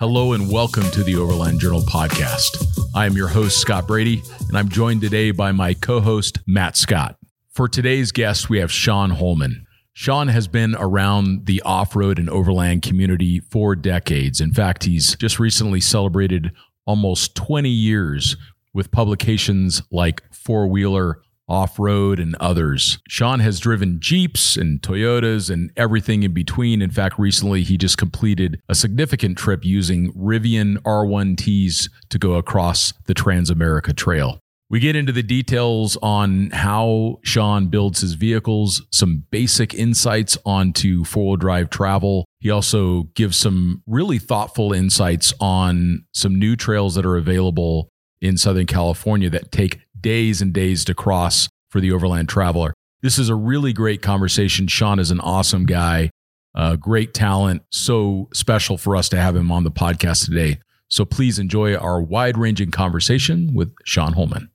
Hello and welcome to the Overland Journal podcast. I am your host, Scott Brady, and I'm joined today by my co host, Matt Scott. For today's guest, we have Sean Holman. Sean has been around the off road and overland community for decades. In fact, he's just recently celebrated almost 20 years with publications like Four Wheeler, Off Road, and others. Sean has driven Jeeps and Toyotas and everything in between. In fact, recently he just completed a significant trip using Rivian R1Ts to go across the Transamerica Trail. We get into the details on how Sean builds his vehicles, some basic insights onto four wheel drive travel. He also gives some really thoughtful insights on some new trails that are available in Southern California that take days and days to cross for the overland traveler. This is a really great conversation. Sean is an awesome guy, uh, great talent. So special for us to have him on the podcast today. So please enjoy our wide ranging conversation with Sean Holman.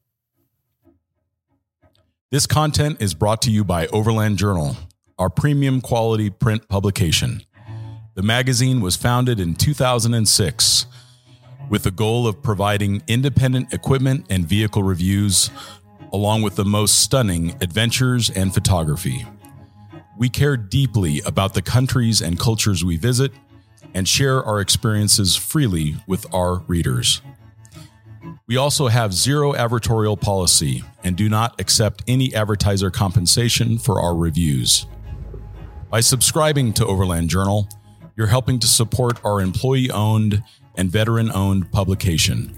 This content is brought to you by Overland Journal, our premium quality print publication. The magazine was founded in 2006 with the goal of providing independent equipment and vehicle reviews, along with the most stunning adventures and photography. We care deeply about the countries and cultures we visit and share our experiences freely with our readers. We also have zero advertorial policy and do not accept any advertiser compensation for our reviews. By subscribing to Overland Journal, you're helping to support our employee owned and veteran owned publication.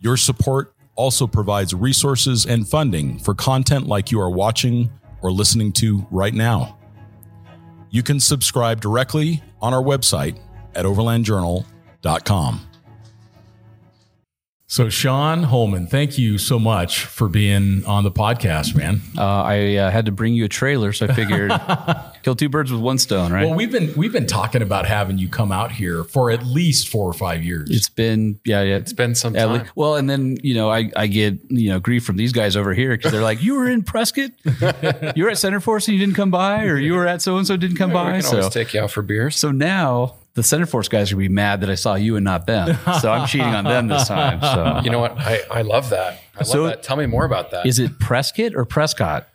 Your support also provides resources and funding for content like you are watching or listening to right now. You can subscribe directly on our website at overlandjournal.com. So, Sean Holman, thank you so much for being on the podcast, man. Uh, I uh, had to bring you a trailer, so I figured kill two birds with one stone, right? Well, we've been we've been talking about having you come out here for at least four or five years. it's been yeah, yeah. It's been some at time. le- well, and then you know I, I get you know grief from these guys over here because they're like, you were in Prescott, you were at Centerforce and you didn't come by, or you were at so and so didn't come we by. can So always take you out for beers. so now the Centerforce guys are gonna be mad that I saw you and not them. So I'm cheating on them this time. So you know what? I, I love that. I love So- that. Tell me more about that. is it Prescott or Prescott?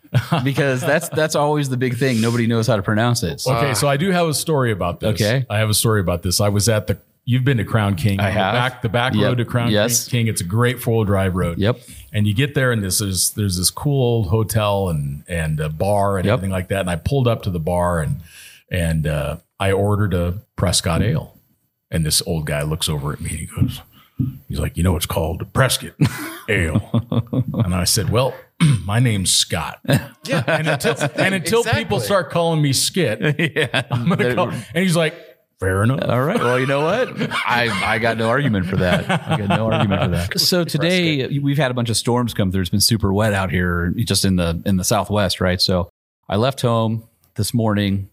Because that's that's always the big thing. Nobody knows how to pronounce it. So- okay, so I do have a story about this. Okay. I have a story about this. I was at the you've been to Crown King. I have. The back the back Yep. road to Crown Yes. King. It's a great four wheel drive road. Yep. And you get there and this is there's this cool old hotel and and a bar and Yep. everything like that. And I pulled up to the bar and and uh, I ordered a Prescott hmm. ale. And this old guy looks over at me and he goes, he's like, you know, it's called Prescott Ale. and I said, well, my name's Scott. yeah. And until, and until people start calling me Skit, yeah. I'm gonna call, and he's like, fair enough. All right. Well, you know what? I, I got no argument for that. I got no argument for that. So today we've had a bunch of storms come through. It's been super wet out here, just in the in the southwest, right? So I left home this morning.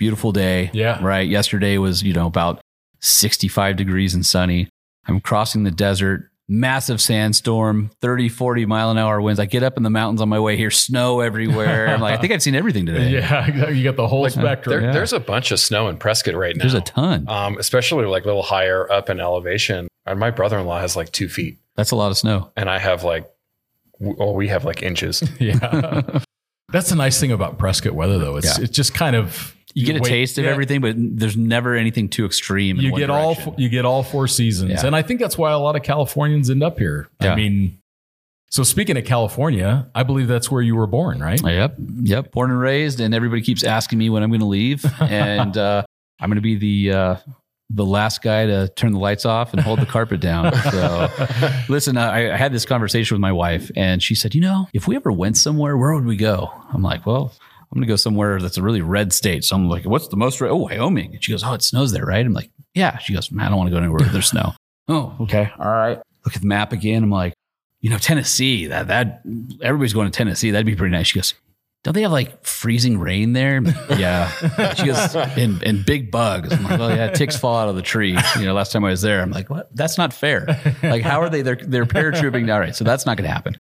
Beautiful day. Yeah. Right. Yesterday was you know about 65 degrees and sunny. I'm crossing the desert. Massive sandstorm, 30, 40 mile an hour winds. I get up in the mountains on my way here, snow everywhere. I'm like, I think I've seen everything today. Yeah, you got the whole spectrum. There, Yeah. There's a bunch of snow in Prescott right now. There's a ton. um, especially like a little higher up in elevation. And my brother-in-law has like two feet, That's a lot of snow. and I have like, w- oh, we have like inches. yeah. That's the nice thing about Prescott weather, though. It's Yeah. it's just kind of You get a wait- taste of yeah, everything, but there's never anything too extreme. In You get all direction. f- you get all four seasons, Yeah. and I think that's why a lot of Californians end up here. I mean, so speaking of California, I believe that's where you were born, right? Yep, yep. Born and raised, and everybody keeps asking me when I'm going to leave, and uh, I'm going to be the uh, the last guy to turn the lights off and hold the carpet down. So, listen, I, I had this conversation with my wife, and she said, "You know, if we ever went somewhere, where would we go?" I'm like, "Well." I'm gonna go somewhere that's a really red state. So I'm like, "What's the most red? Oh, Wyoming." And she goes, "Oh, it snows there, right?" I'm like, "Yeah." She goes, "Man, "I don't want to go anywhere where there's snow." oh, okay, all right. Look at the map again. I'm like, you know, Tennessee. That that everybody's going to Tennessee. That'd be pretty nice. She goes, don't they have like freezing rain there? Like, yeah. She goes, and, and big bugs. I'm like, well, yeah, ticks fall out of the tree. You know, last time I was there, I'm like, what? That's not fair. Like, how are they? They're, they're paratrooping. All right. So that's not going to happen.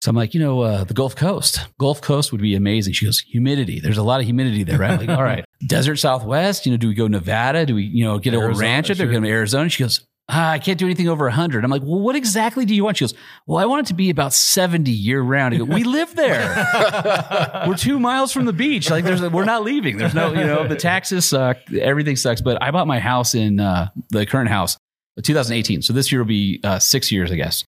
So I'm like, you know, uh, the Gulf Coast. Gulf Coast would be amazing. She goes, humidity. There's a lot of humidity there, right? Like, all right. Desert Southwest, you know, do we go Nevada? Do we, you know, get a ranch up there? sure. Go to Arizona? She goes, ah, I can't do anything over 100. I'm like, well, what exactly do you want? She goes, well, I want it to be about 70 year round. I go, we live there. we're two miles from the beach. Like, there's, we're not leaving. There's no, you know, the taxes suck. Everything sucks. But I bought my house in uh, the current house, 2018. So this year will be uh, six years, I guess.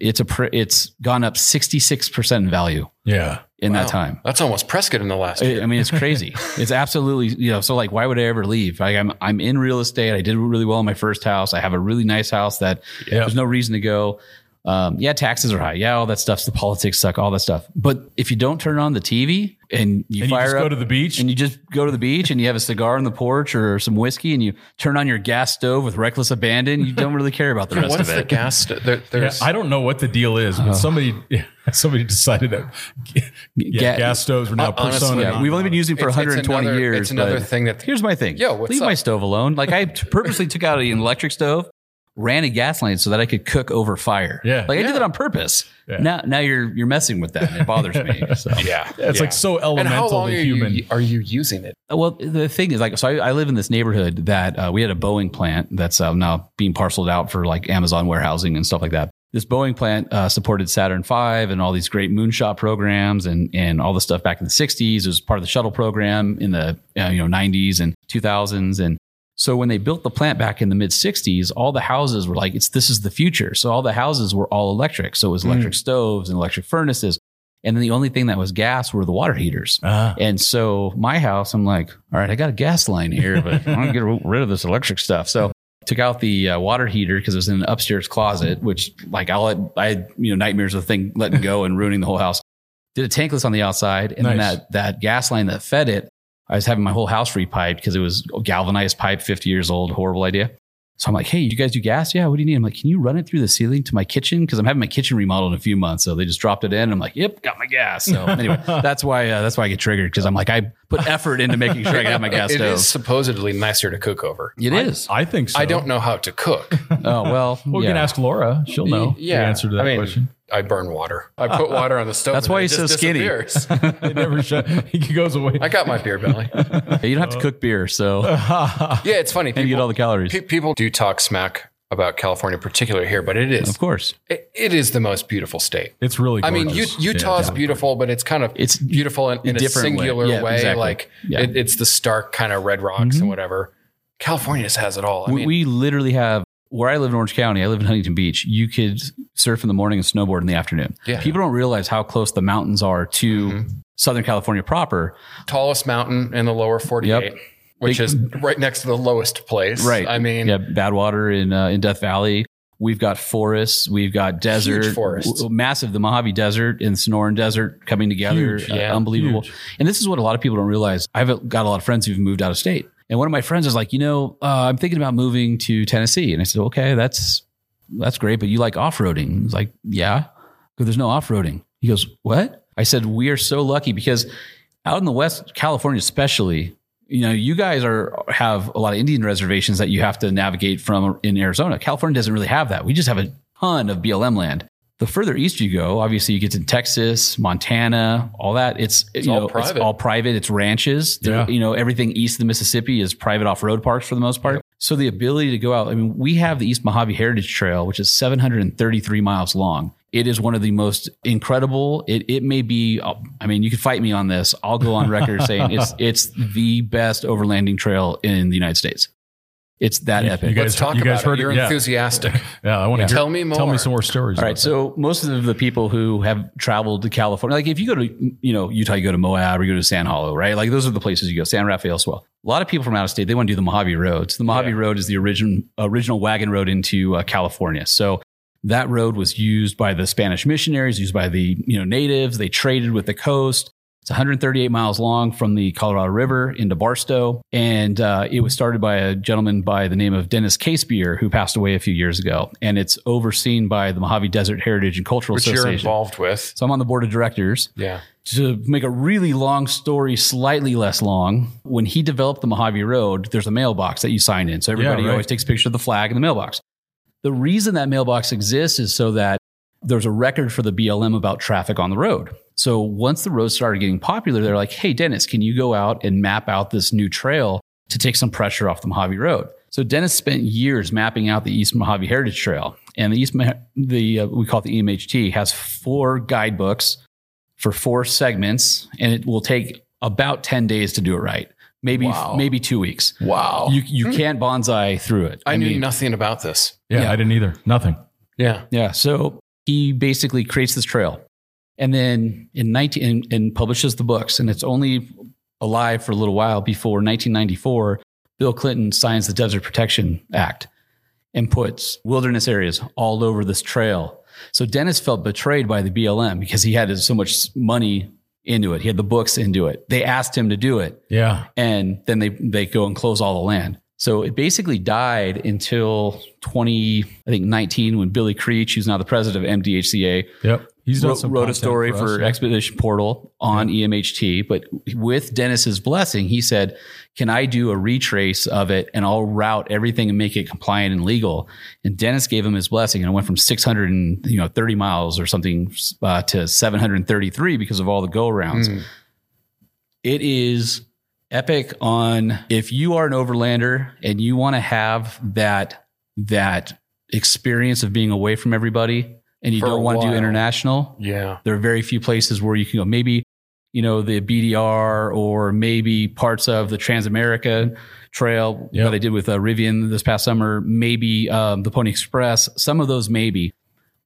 It's a, pr- it's gone up 66% in value Yeah. in Wow. that time. That's almost Prescott in the last I, year. I mean, it's crazy. it's absolutely, you know, so like, why would I ever leave? Like, I'm, I'm in real estate. I did really well in my first house. I have a really nice house that Yeah. there's no reason to go. Um, yeah, taxes are high. Yeah, all that stuff. the politics suck, all that stuff. But if you don't turn on the TV and you And you fire just up go to the beach. and you just go to the beach and you have a cigar on the porch or some whiskey and you turn on your gas stove with reckless abandon, you don't really care about the rest What's of the it. gas? st- There, Yeah, I don't know what the deal is, but somebody somebody decided that yeah, Ga- gas stoves were now Honestly, persona. Yeah, we've only been using for It's- it's 120 another- years. it's another thing that- here's my thing. Yo, what's leave up? my stove alone. Like I purposely took out an electric stove, ran a gas line so that I could cook over fire. Yeah. like I Yeah. did that on purpose. Yeah. Now, now you're you're messing with that. and It bothers me. So. yeah, It's yeah. like so And how elemental long to are human. you are you using it? Well, the thing is, like, so I, I live in this neighborhood that uh, we had a Boeing plant that's uh, now being parceled out for like Amazon warehousing and stuff like that. This Boeing plant uh, supported Saturn V and all these great moonshot programs and and all the stuff back in the '60s. It was part of the shuttle program in the uh, you know '90s and 2000s. And so when they built the plant back in the mid '60s, all the houses were like, "It's this is the future." So all the houses were all electric. So it was electric stoves and electric furnaces. And then the only thing that was gas were the water heaters. Ah. And so my house, I'm like, all right, I got a gas line here, but I want to get rid of this electric stuff. So took out the uh, water heater because it was in an upstairs closet, which like I'll let, I had, you know, nightmares of the thing letting go and ruining the whole house. Did a tankless on the outside. And then that, that gas line that fed it, I was having my whole house repiped because it was galvanized pipe, 50 years old, horrible idea. So I'm like, hey, you guys do gas? Yeah. What do you need? I'm like, can you run it through the ceiling to my kitchen? Because I'm having my kitchen remodeled in a few months. So they just dropped it in. And I'm like, yep, got my gas. So anyway, that's why uh, that's why I get triggered because I'm like, I put effort into making sure I can have my gas It stove. is supposedly nicer to cook over. It is. I think so. I don't know how to cook. oh well. Well, we yeah. can ask Laura. She'll know Yeah, the answer to that I mean, question. I burn water. I put water on the stove. That's why it he's so just skinny. disappears. He never shut. He goes away. I got my beer belly. You don't have to cook beer, so Yeah, it's funny. and you get all the calories. Pe- people do talk smack about California, particularly here, but it is Of course, it, it is the most beautiful state. it's really. I mean, U- gorgeous. Utah's Yeah. beautiful, but it's kind of It's beautiful in, in a different way. singular Yeah, way. exactly. Like Yeah. Mm-hmm. it, it's the stark kind of red rocks and whatever. California just has it all. I we, mean, we literally have where I live in Orange County. I live in Huntington Beach. You could surf in the morning and snowboard in the afternoon. Yeah. People don't realize how close the mountains are to Mm-hmm. Southern California proper. tallest mountain in the lower 48, Yep. Which Big- is right next to the lowest place. Right. I mean, yeah, Badwater in uh, in Death Valley. We've got forests. We've got desert. forests. w- massive. The Mojave Desert and Sonoran Desert coming together. Huge, uh, yeah, unbelievable. huge. And this is what a lot of people don't realize. I've got a lot of friends who've moved out of state. And one of my friends is like, you know, uh, I'm thinking about moving to Tennessee. And I said, okay, that's that's great, but you like off roading? He's like, yeah. Because there's no off roading. He goes, what? I said, we are so lucky because out in the West, California especially, you know, you guys are have a lot of Indian reservations that you have to navigate from in Arizona. California doesn't really have that. We just have a ton of BLM land. The further east you go, obviously you get to Texas, Montana, all that. It's, you all know, it's private. all private. It's ranches. Yeah. You know, everything east of the Mississippi is private off-road parks for the most part. So the ability to go out, I mean, we have the East Mojave Heritage Trail, which is 733 miles long. It is one of the most incredible. It, it may be, I mean, you can fight me on this. I'll go on record saying it's, it's the best overlanding trail in the United States. It's that You- epic. you guys- let's talk you guys about heard it. it? You're Yeah. enthusiastic. Yeah, I want to Tell me more. Tell me some more stories. All about right. So most of the people who have traveled to California, like if you go to, you know, Utah, you go to Moab or you go to Sand Hollow, right? Like those are the places you go. San Rafael as well. A lot of people from out of state, they want to do the Mojave Road. So the Mojave Yeah. Road is the original original wagon road into uh, California. So that road was used by the Spanish missionaries, used by the you know natives. They traded with the coast. It's 138 miles long from the Colorado River into Barstow, and uh, it was started by a gentleman by the name of Dennis Casebier, who passed away a few years ago. And it's overseen by the Mojave Desert Heritage and Cultural Which you're involved with. So I'm on the board of directors. Yeah. To make a really long story slightly less long, when he developed the Mojave Road, there's a mailbox that you sign in. So everybody right. always takes a picture of the flag in the mailbox. The reason that mailbox exists is so that There's a record for the BLM about traffic on the road. So once the roads started getting popular, they're like, hey, Dennis, can you go out and map out this new trail to take some pressure off the Mojave Road? So Dennis spent years mapping out the East Mojave Heritage Trail, and the East the uh, we call it the EMHT has four guidebooks for four segments, and it will take about ten days to do it right. Maybe Wow. maybe two weeks. Wow. You you hmm. can't bonsai through it. I, knew mean, nothing about this. yeah, yeah. I didn't either. Nothing. Yeah. Yeah. So he basically creates this trail and then in 19 and, and publishes the books. And it's only alive for a little while before 1994, Bill Clinton signs the Desert Protection Act and puts wilderness areas all over this trail. So Dennis felt betrayed by the BLM because he had so much money into it. He had the books into it. They asked him to do it Yeah. and then they they go and close all the land. So it basically died until 20, I think 19, when Billy Creech, who's now the president of MDHCA, Yep. He's wrote, some wrote a story for, us, yeah. Expedition Portal on E EMHT. But with Dennis's blessing, he said, "Can I do a retrace of it and I'll route everything and make it compliant and legal?" And Dennis gave him his blessing, and it went from 600 and you know 30 miles or something uh, to 733 because of all the go rounds. Mm. It is epic on if you are an overlander and you want to have that that experience of being away from everybody and you don't want to do international Yeah. there are very few places where you can go maybe you know the bdr or maybe parts of the transamerica trail Yep. that i did with uh, rivian this past summer maybe um, the pony express some of those maybe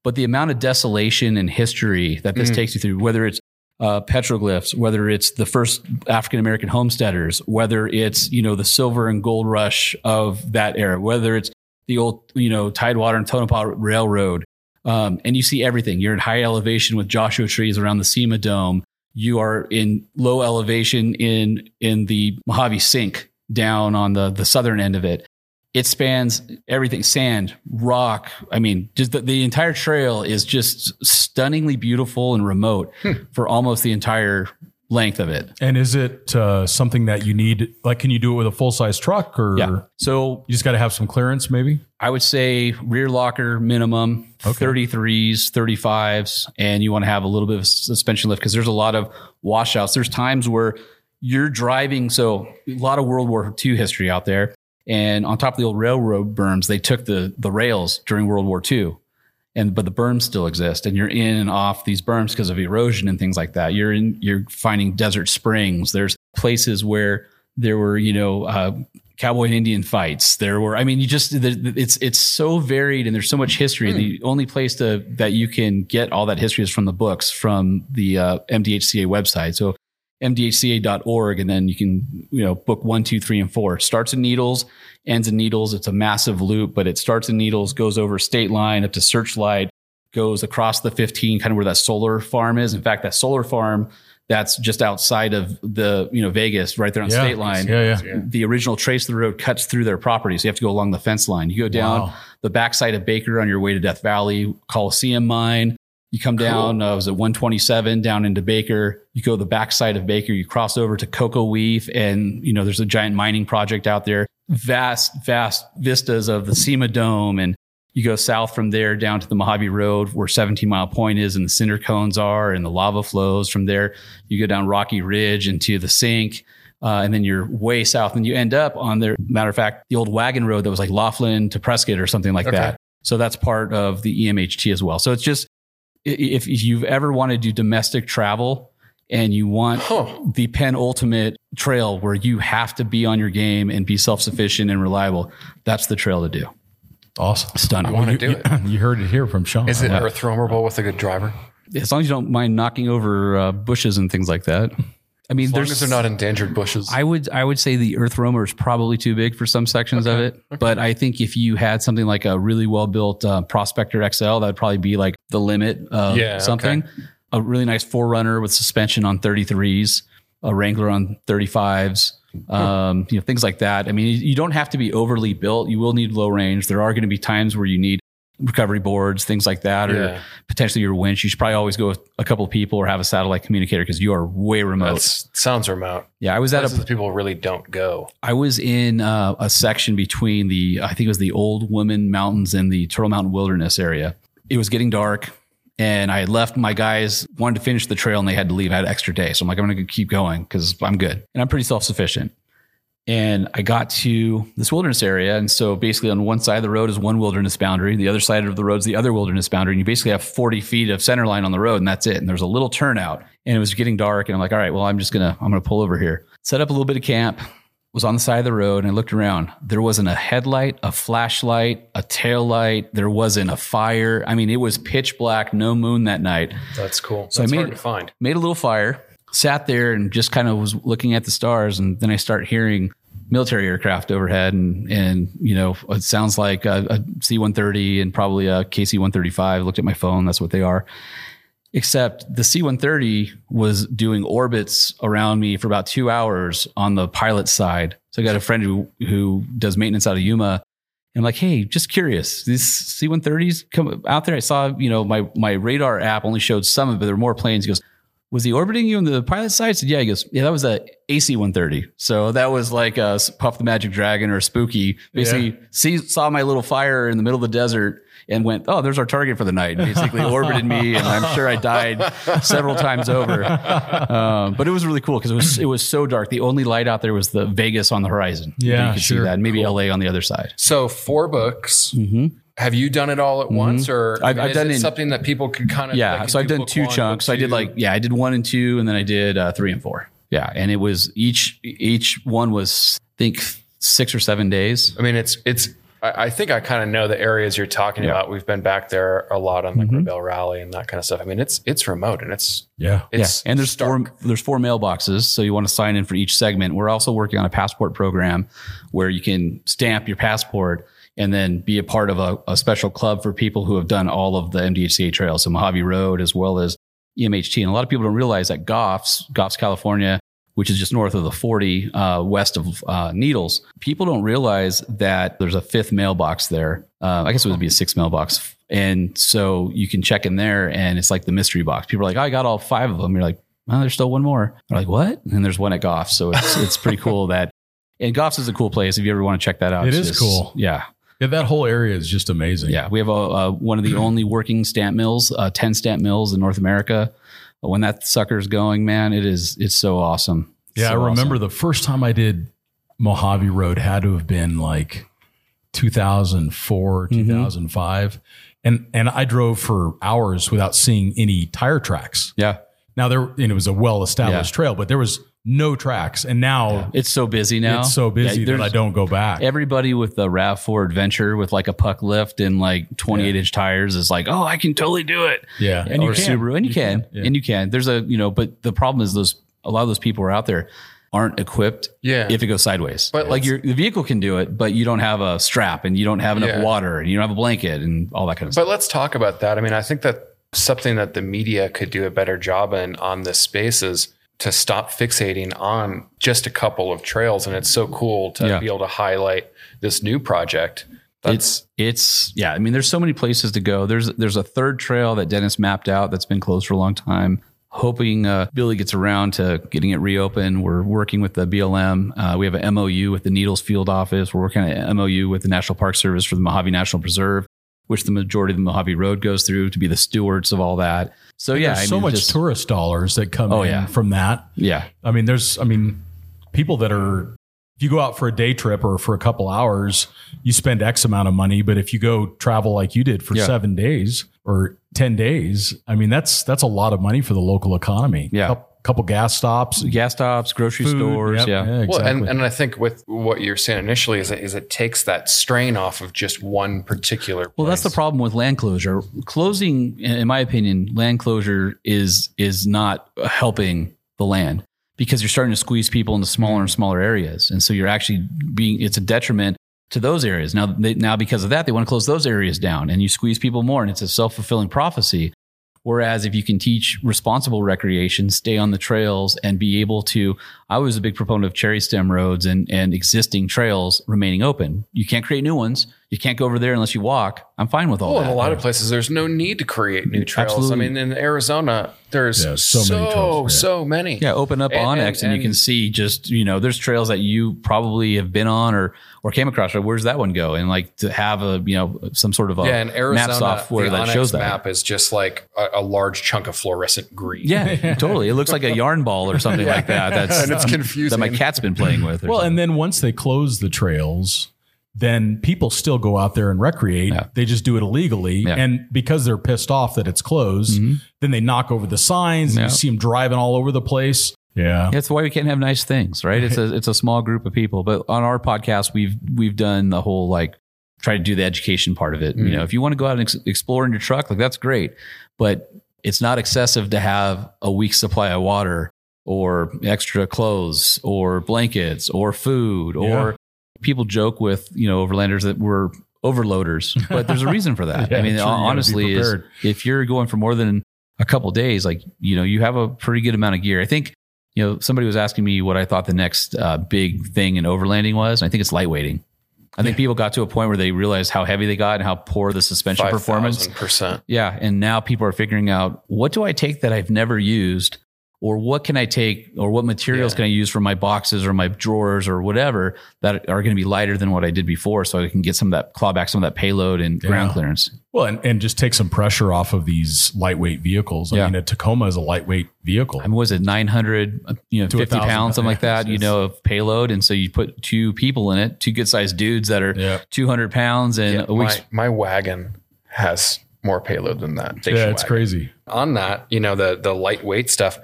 but the amount of desolation and history that this Mhm. takes you through whether it's uh, petroglyphs, whether it's the first African American homesteaders, whether it's you know the silver and gold rush of that era, whether it's the old you know Tidewater and Tonopah Railroad, um, and you see everything. You're at high elevation with Joshua trees around the Cima Dome. You are in low elevation in in the Mojave Sink down on the the southern end of it. It spans everything sand, rock. I mean, just the, the entire trail is just stunningly beautiful and remote for almost the entire length of it. And is it uh, something that you need? Like, can you do it with a full size truck, or Yeah. So you just got to have some clearance, maybe? I would say rear locker minimum, Okay. 33s, 35s, and you want to have a little bit of suspension lift because there's a lot of washouts. There's times where you're driving, so a lot of World War II history out there. And on top of the old railroad berms, they took the the rails during World War II. And but the berms still exist, and you're in and off these berms because of erosion and things like that. You're in, you're finding desert springs. There's places where there were, you know, uh, cowboy and Indian fights. There were, I mean, you just it's it's so varied and there's so much history. The only place to that you can get all that history is from the books from the uh, MDHCA website. So mdhca.org, and then you can you know book one, two, three, and four. Starts in Needles, ends in Needles. It's a massive loop, but it starts in Needles, goes over state line up to Searchlight, goes across the 15, kind of where that solar farm is. In fact, that solar farm that's just outside of the you know Vegas, right there on Yeah. state line Yeah, yeah. the original trace of the road cuts through their property. So you have to go along the fence line. You go down Wow. the backside of Baker on your way to Death Valley, Colosseum mine. You come down, uh, was it 127 down into Baker? You go the backside of Baker, you cross over to Kokoweef, and you know there's a giant mining project out there. Vast, vast vistas of the Cima Dome, and you go south from there down to the Mojave Road, where 17 Mile Point is, and the cinder cones are, and the lava flows. From there, you go down Rocky Ridge into the Sink, uh, and then you're way south, and you end up on the matter of fact, the old wagon road that was like Laughlin to Prescott or something like Okay. that. So that's part of the EMHT as well. So it's just if, if you've ever wanted to do domestic travel and you want Huh. the penultimate trail where you have to be on your game and be self sufficient and reliable, that's the trail to do. Awesome. Stunning. I wanna you, do you- you heard it here from Sean. Is it Yeah. earth roamable with a good driver? As long as you don't mind knocking over uh, bushes and things like that. I mean, As long there's as they're not endangered bushes. I would I would say the EarthRoamer is probably too big for some sections of it, but I think if you had something like a really well built uh, Prospector XL, that would probably be like the limit of Yeah, something. A really nice 4Runner with suspension on 33s, a Wrangler on 35s, um, you know things like that. I mean, you don't have to be overly built. You will need low range. There are going to be times where you need recovery boards, things like that, or Yeah. potentially your winch. You should probably always go with a couple of people or have a satellite communicator because you are way remote. That sounds remote. yeah, I was at a Places people really don't go. I was in uh, a section between the, I think it was the Old Woman Mountains and the Turtle Mountain Wilderness area. It was getting dark. And I had left my guys wanted to finish the trail and they had to leave. I had an extra day. So I'm like, I'm going to keep going because I'm good. And I'm pretty self sufficient. And I got to this wilderness area. And so basically, on one side of the road is one wilderness boundary. The other side of the road is the other wilderness boundary. And you basically have 40 feet of center line on the road, and that's it. And there's a little turnout. And it was getting dark. And I'm like, all right, well, I'm just going to, I'm going to pull over here. Set up a little bit of camp, was on the side of the road, and I looked around. There wasn't a headlight, a flashlight, a tail light. There wasn't a fire. I mean, it was pitch black, no moon that night. That's cool. So I made- hard to find. made a little fire, sat there and just kind of was looking at the stars. And then I start hearing military aircraft overhead. And, and you know, it sounds like a, a C 130 and probably a KC 135. Looked at my phone, that's what they are. Except the C 130 was doing orbits around me for about two hours on the pilot side. So I got a friend who, who does maintenance out of Yuma. And I'm like, hey, just curious. These C-130s come out there. I saw, you know, my my radar app only showed some of it, but there were more planes. He goes, was he orbiting you on the pilot side? I said, yeah. He goes, yeah, that was a AC-130. So that was like a Puff the Magic Dragon or Spooky. Basically, see, saw my little fire in the middle of the desert and went, oh, there's our target for the night. And basically orbited me, and I'm sure I died several times over. Um, but it was really cool because it was it was so dark. The only light out there was the Vegas on the horizon. Yeah, you could see that, and maybe LA on the other side. So four books. Mm-hmm. Have you done it all at once, or I've- I mean, I've is done it in- something that people could kind of Yeah, like, so I've do done two one, chunks. book I did like yeah, I did one and two, and then I did uh, three and four. Yeah, and it was each each one was I think six or seven days. I mean, it's it's. I I think I kind of know the areas you're talking Yeah. about. We've been back there a lot on like Mhm. Rebel Rally and that kind of stuff. I mean, it's it's remote and it's Yeah. it's yeah, and there's stark. four there's four mailboxes, so you want to sign in for each segment. We're also working on a passport program where you can stamp your passport and then be a part of a, a special club for people who have done all of the MDHCA trails, so Mojave Road as well as EMHT. And a lot of people don't realize that Goffs, Goffs, California, which is just north of the 40, uh, west of uh, Needles, people don't realize that there's a fifth mailbox there. Uh, I guess it would be a sixth mailbox. And so you can check in there and it's like the mystery box. People are like, oh, I got all five of them. You're like, well, there's still one more. They're like, what? And there's one at Goffs. So it's, it's pretty cool that, and Goffs is a cool place. If you ever want to check that out, It It's is cool. Yeah. Yeah, that whole area is just amazing. Yeah, we have a, a one of the only working stamp mills, uh, ten stamp mills in North America. But when that sucker's going, man, it is it's so awesome. Yeah, So I remember awesome. the first time I did Mojave Road had to have been like 2004, Mm-hmm. 2005. And and I drove for hours without seeing any tire tracks. Yeah, Now there and it was a well-established Yeah. trail, but there was no tracks. And now it's so busy now. it's so busy Yeah, that I don't go back. Everybody with the RAV4 Adventure with like a puck lift and like twenty eight inch tires is like, oh, I can totally do it. yeah. and or Subaru, and you, can, Yeah. and you can. There's a you know, but the problem is those a lot of those people are out there aren't equipped Yeah. if it goes sideways. But like your the vehicle can do it, but you don't have a strap and you don't have enough Yeah. water and you don't have a blanket and all that kind of stuff. But let's talk about that. I mean, I think that something that the media could do a better job in on this space is to stop fixating on just a couple of trails. And it's so cool to Yeah. be able to highlight this new project. That's it's it's yeah. I mean, there's so many places to go. There's there's a third trail that Dennis mapped out that's been closed for a long time. Hoping uh, Billy gets around to getting it reopened. We're working with the BLM. Uh, we have an MOU with the Needles Field Office. We're working on an MOU with the National Park Service for the Mojave National Preserve, which the majority of the Mojave Road goes through to be the stewards of all that. So yeah, there's I so mean, much just- tourist dollars that come Oh, in yeah. from that. yeah, I mean, there's, I mean, people that are, if you go out for a day trip or for a couple hours, you spend X amount of money. But if you go travel like you did for Yeah. seven days or 10 days, I mean, that's, that's a lot of money for the local economy. Yeah. Couple, couple gas stops, gas stops, grocery food, stores. yep, yeah. exactly. well, and, and I think with what you're saying initially is, it- is it takes that strain off of just one particular. Place. Well, that's the problem with land closure. Closing, in my opinion, land closure is is not helping the land because you're starting to squeeze people into smaller and smaller areas, and so you're actually being it's a detriment to those areas. Now, they, now because of that, they want to close those areas down, and you squeeze people more, and it's a self fulfilling prophecy. Whereas if you can teach responsible recreation, stay on the trails and be able to, I was a big proponent of cherry stem roads and, and existing trails remaining open. You can't create new ones. You can't go over there unless you walk. I'm fine with all Well, that. in a lot of places, there's no need to create new trails. Absolutely. I mean, in Arizona, there's Yeah, so so many trails, yeah. so many. Yeah, open up And- onX and, and- you can see just you know there's trails that you probably have been on or or came across. Or where's that one go? And like to have a you know some sort of a Yeah, in Arizona, map software that onX shows that. map is just like a, a large chunk of fluorescent green. Yeah, totally. It looks like a yarn ball or something like that. That's And it's confusing. that my cat's been playing with. or Well, something. and then once they close the trails, then people still go out there and recreate. Yeah. They just do it illegally. Yeah. Mm-hmm. And because they're pissed off that it's closed, then they knock over the signs and Yeah. you see them driving all over the place. Yeah. That's why we can't have nice things, right? It's a it's a small group of people. But on our podcast, we've we've done the whole like try to do the education part of it. You know, if you want to go out and ex- explore in your truck, like that's great, but it's not excessive to have a week's supply of water or extra clothes or blankets or food or people joke with you know overlanders that we're overloaders, but there's a reason for that. Yeah, I mean, sure, you honestly, is if you're going for more than a couple days, like you know, you have a pretty good amount of gear. I think you know somebody was asking me what I thought the next uh, big thing in overlanding was. And I think it's lightweighting. I think people got to a point where they realized how heavy they got and how poor the suspension performance. percent. Yeah, and now people are figuring out what do I take that I've never used, or what can I take, or what materials Yeah. can I use for my boxes or my drawers or whatever that are going to be lighter than what I did before, so I can get some of that claw back some of that payload and ground clearance. Well, and, and just take some pressure off of these lightweight vehicles. I Yeah. mean, a Tacoma is a lightweight vehicle. I mean, was it 900, you know, To a 50 thousand, pounds, something like yeah. that, you know, of payload. And so you put two people in it, two good sized dudes that are Yeah. 200 pounds and Yeah, a week's. my, my wagon has more payload than that. yeah, it's wagon. crazy. On that, you know, the the lightweight stuff.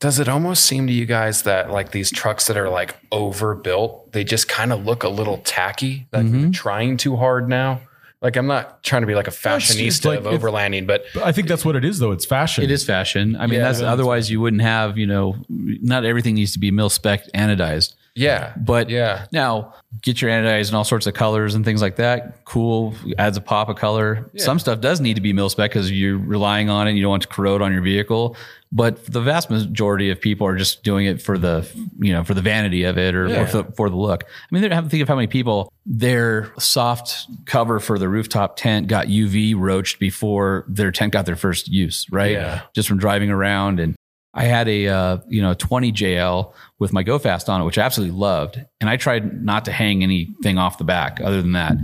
Does it almost seem to you guys that like these trucks that are like overbuilt, they just kind of look a little tacky, like Mm-hmm. trying too hard now? Like I'm not trying to be like a fashionista like of overlanding, but But I think that's what it is, though. It's fashion. It is fashion. I mean, Yeah, that's that's- otherwise you wouldn't have, you know, not everything needs to be mil spec anodized. Yeah, But yeah, now get your anodized and all sorts of colors and things like that. Cool. Adds a pop of color. Some stuff does need to be mil spec because you're relying on it. And you don't want to corrode on your vehicle. But the vast majority of people are just doing it for the, you know, for the vanity of it or, Yeah. or for, for the look. I mean, have to think of how many people their soft cover for the rooftop tent got UV roached before their tent got their first use, right? Yeah. Just from driving around and I had a uh, you know 20 JL with my GoFast on it, which I absolutely loved, and I tried not to hang anything off the back other than that.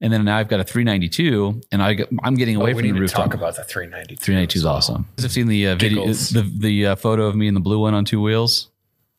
And then now I've got a 392, and I I'm getting away Oh, from the to rooftop. talk about the 392. 392 is awesome. I've seen the uh, video, the the uh, photo of me in the blue one on two wheels.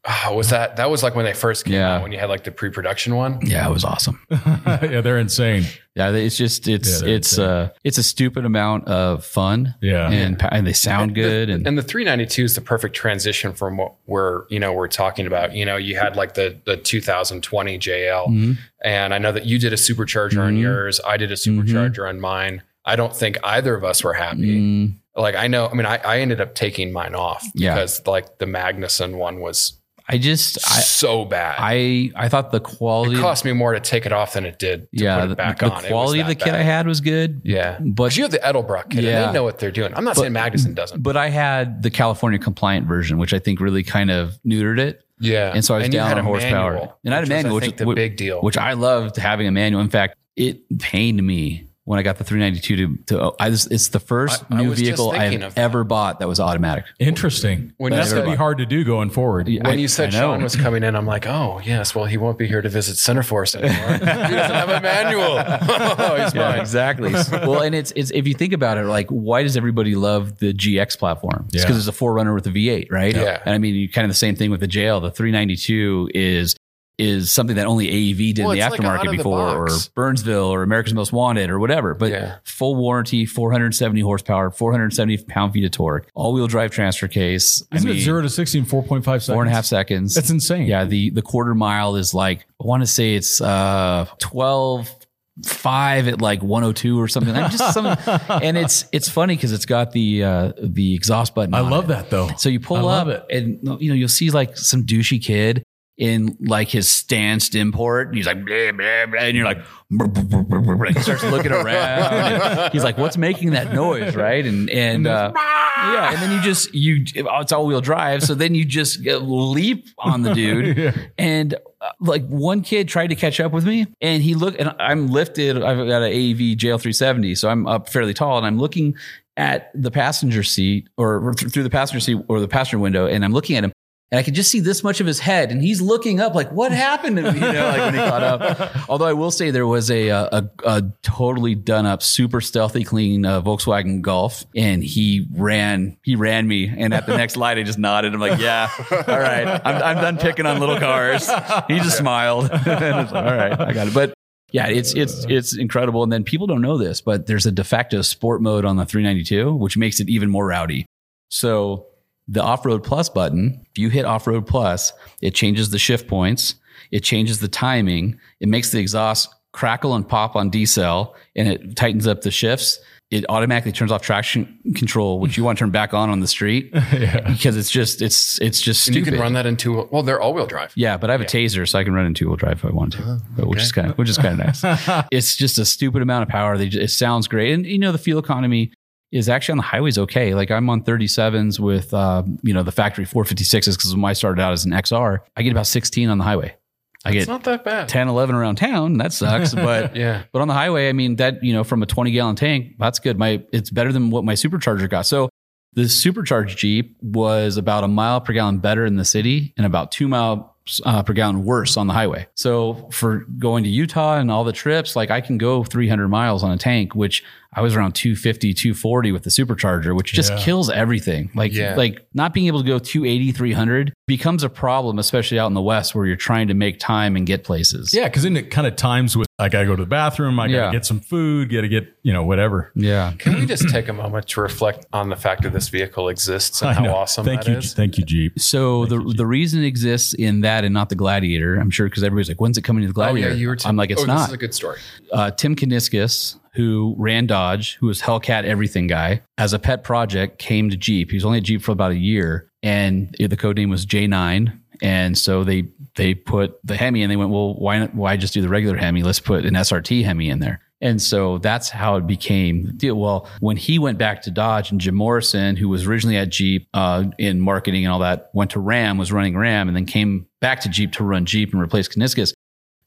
Oh, was that that was like when they first came Yeah. out when you had like the pre-production one? Yeah, it was awesome. yeah, they're insane. Yeah, it's just it's Yeah, it's insane. uh it's a stupid amount of fun. Yeah. and and they sound good and, and the 392 is the perfect transition from what we're you know we're talking about you know you had like the the 2020 jl Mm-hmm. and i know that you did a supercharger on yours i did a supercharger on mine i don't think either of us were happy Mm, like i know i mean I, I ended up taking mine off Yeah. because like the magnuson one was I just I so bad I I thought the quality it cost me more to take it off than it did to yeah put the, it back the on It quality of the kit bad. I had was good. yeah but but you have the edelbrock kit Yeah. and they know what they're doing i'm not saying magnuson doesn't but I had the California compliant version, which I think really kind of neutered it. yeah And so I was you down on horsepower. manual, And I had a manual, which is- the which- big deal which I loved having a manual. In fact, it pained me when I got the 392 to, to I just, it's the first I- I new was just vehicle I've ever bought that was automatic. Interesting. When That's you going to be hard to do going forward. When I- you said Sean was coming in, I'm like, oh yes, well he won't be here to visit Centerforce anymore. he doesn't have a manual. oh, he's Yeah, mine. exactly. well, and it's it's if you think about it, like why does everybody love the GX platform? It's Yeah. because it's a 4Runner with the V8, right? Yeah. And I mean, you kind of the same thing with the JL. The 392 is is something that only AEV did Well, in the it's like out aftermarket the before, or. Burnsville, or America's Most Wanted, or whatever. But Yeah. full warranty, 470 horsepower, 470 pound feet of torque, all wheel drive transfer case. Isn't I mean, it zero to 60 in 4.5 seconds? four and a half seconds? That's insane. Yeah, the the quarter mile is like I want to say it's uh 12 5 at like 102 or something. Like just some and it's it's funny cuz it's got the uh the exhaust button I on love it. that though. So you pull I up love it. and you know you'll see like some douchey kid in like his stanced import and he's like blah, blah, blah, and you're like brr, brr, brr, he starts looking around he's like what's making that noise? Right? And and uh, yeah and then you just you it's all wheel drive so then you just leap on the dude. And like one kid tried to catch up with me and he looked and I'm lifted. I've got an AEV JL 370, so I'm up fairly tall and I'm looking at the passenger seat or through the passenger seat or the passenger window and I'm looking at him and I could just see this much of his head, and he's looking up like, "What happened?" To me? You know, like when he caught up. Although I will say there was a a, a totally done up, super stealthy, clean uh, Volkswagen Golf, and he ran he ran me, and at the next light, I just nodded. I'm like, "Yeah, all right, I'm, I'm done picking on little cars." He just smiled. like, all right, I got it. But yeah, it's it's it's incredible. And then people don't know this, but there's a de facto sport mode on the 392, which makes it even more rowdy. So the off-road plus button, if you hit off-road plus, it changes the shift points, it changes the timing, it makes the exhaust crackle and pop on decel, and it tightens up the shifts. It automatically turns off traction control, which you want to turn back on on the street yeah. because it's just it's it's just And stupid. you can run that into well, they're all-wheel drive. Yeah, but I have a Tazer, so I can run in two wheel drive if I want to, uh-huh. but which is kind of which is kind of nice. it's just a stupid amount of power. They just, it sounds great, and you know the fuel economy is actually on the highways okay. Like I'm on 37s with uh, you know the factory 456s because when I started out as an XR, I get about 16 on the highway. I get It's get not that bad. 10, 11 around town. That sucks, but Yeah. but on the highway, I mean that you know from a 20 gallon tank, that's good. My it's better than what my supercharger got. So the supercharged Jeep was about a mile per gallon better in the city and about two mile uh, per gallon worse on the highway. So for going to Utah and all the trips, like I can go 300 miles on a tank, which I was around 250, 240 with the supercharger, which just Yeah. kills everything. Like, Yeah. like not being able to go 280, 300 becomes a problem, especially out in the West where you're trying to make time and get places. Yeah, because then it kind of times with I gotta go to the bathroom, I gotta Yeah. get some food, gotta get you know whatever. Yeah. Can we just take a moment to reflect on the fact that this vehicle exists and I how know. awesome Thank that you, is? thank you, Jeep. So the you, Jeep. the reason it exists in that and not the Gladiator, I'm sure because everybody's like, when's it coming to the Oh Gladiator? yeah, you were. T- I'm like, it's oh, not. This is a good story. uh, Tim Kuniskis, who ran Dodge, who was Hellcat everything guy, as a pet project, came to Jeep. He was only at Jeep for about a year, and the code name was J9. And so they they put the Hemi, and they went, well, why not? Why just do the regular Hemi? Let's put an SRT Hemi in there. And so that's how it became the deal. Well, when he went back to Dodge and Jim Morrison, who was originally at Jeep uh, in marketing and all that, went to Ram, was running Ram, and then came back to Jeep to run Jeep and replace Kuniskis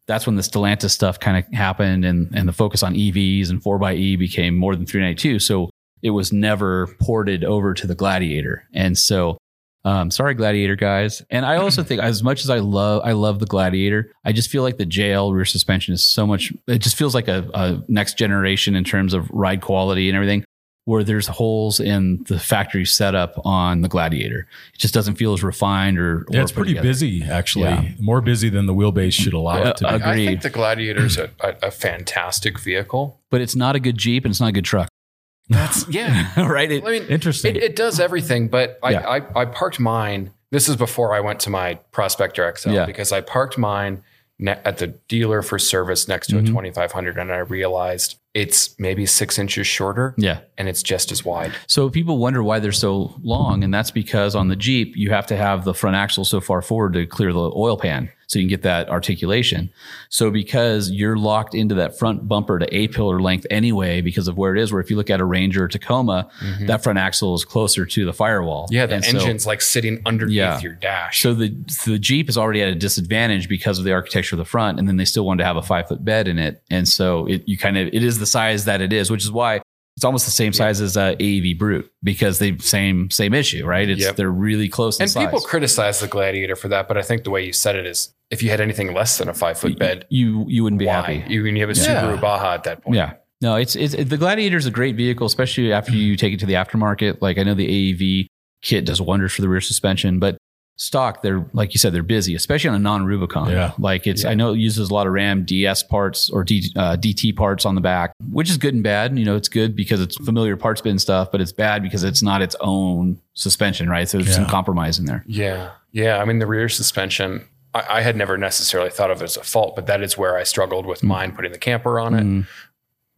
that's when the Stellantis stuff kind of happened and, and the focus on EVs and 4xE became more than 392. So it was never ported over to the Gladiator. And so, um, sorry, Gladiator guys. And I also think as much as I love, I love the Gladiator, I just feel like the JL rear suspension is so much, it just feels like a, a next generation in terms of ride quality and everything. Where there's holes in the factory setup on the Gladiator, it just doesn't feel as refined or. Yeah, or it's pretty together. busy actually. Yeah. More busy than the wheelbase should allow it to be. Uh, I think the Gladiator is a, a, a fantastic vehicle. But it's not a good Jeep and it's not a good truck. That's yeah. right? It, I mean, Interesting. It, it does everything, but I, Yeah. I, I parked mine. This is before I went to my Prospector XL Yeah. because I parked mine ne- at the dealer for service next to Mhm. a 2500 and I realized it's maybe six inches shorter yeah. and it's just as wide. So people wonder why they're so long, and that's because on the Jeep you have to have the front axle so far forward to clear the oil pan, so you can get that articulation. So because you're locked into that front bumper to a pillar length anyway, because of where it is. Where if you look at a Ranger or Tacoma, that front axle is closer to the firewall. Mm-hmm. Yeah, the And so- engine's like sitting underneath Yeah. your dash. So the the Jeep is already at a disadvantage because of the architecture of the front, and then they still wanted to have a five foot bed in it, and so it you kind of it is the size that it is, which is why it's almost the same size as uh, AEV Brute because they same same issue, right? It's Yep. they're really close in and size. people criticize the Gladiator for that, but I think the way you said it is if you had anything less than a five foot bed, you you wouldn't be why? happy. You, you have a Yeah. Subaru Baja at that point. Yeah. No, it's it's it, the Gladiator is a great vehicle, especially after you take it to the aftermarket. Like I know the AEV kit does wonders for the rear suspension, but stock they're like you said they're busy, especially on a non-Rubicon. Yeah. Like it's I know it uses a lot of Ram DS parts or D, uh, DT parts on the back, which is good and bad. You know, it's good because it's familiar parts bin stuff, but it's bad because it's not its own suspension, right? So there's some compromise in there. Yeah. Yeah. I mean, the rear suspension, I, I had never necessarily thought of it as a fault, but that is where I struggled with Mm. mine putting the camper on it. Mhm.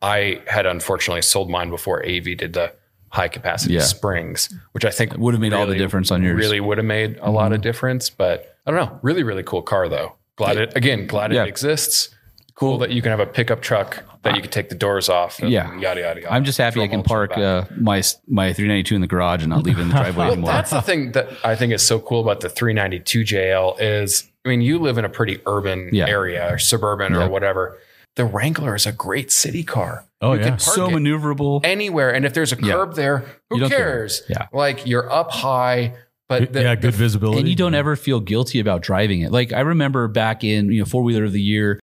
I had unfortunately sold mine before AEV did the high capacity Yeah. springs, which I think would have made all the difference on yours. Mm-hmm. Really would have made a lot of difference, but I don't know. Really, really cool car though. Glad it again. Glad Yeah. it exists. Cool that you can have a pickup truck that you can take the doors off. and Yeah. Yada yada yada. I'm just happy I can mulch in the park uh, my my 392 in the garage and not leave it in the driveway Well, anymore. that's the thing that I think is so cool about the 392 JL is I mean, you live in a pretty urban Yeah. area or suburban Yeah. or whatever. The Wrangler is a great city car. Oh, you yeah. can park so maneuverable. anywhere, and if there's a Yeah. curb there, who You don't care. cares? Yeah. like you're up high, but the, yeah, good the- visibility. and you don't ever feel guilty about driving it. Like I remember back in, you know, four wheeler of the year,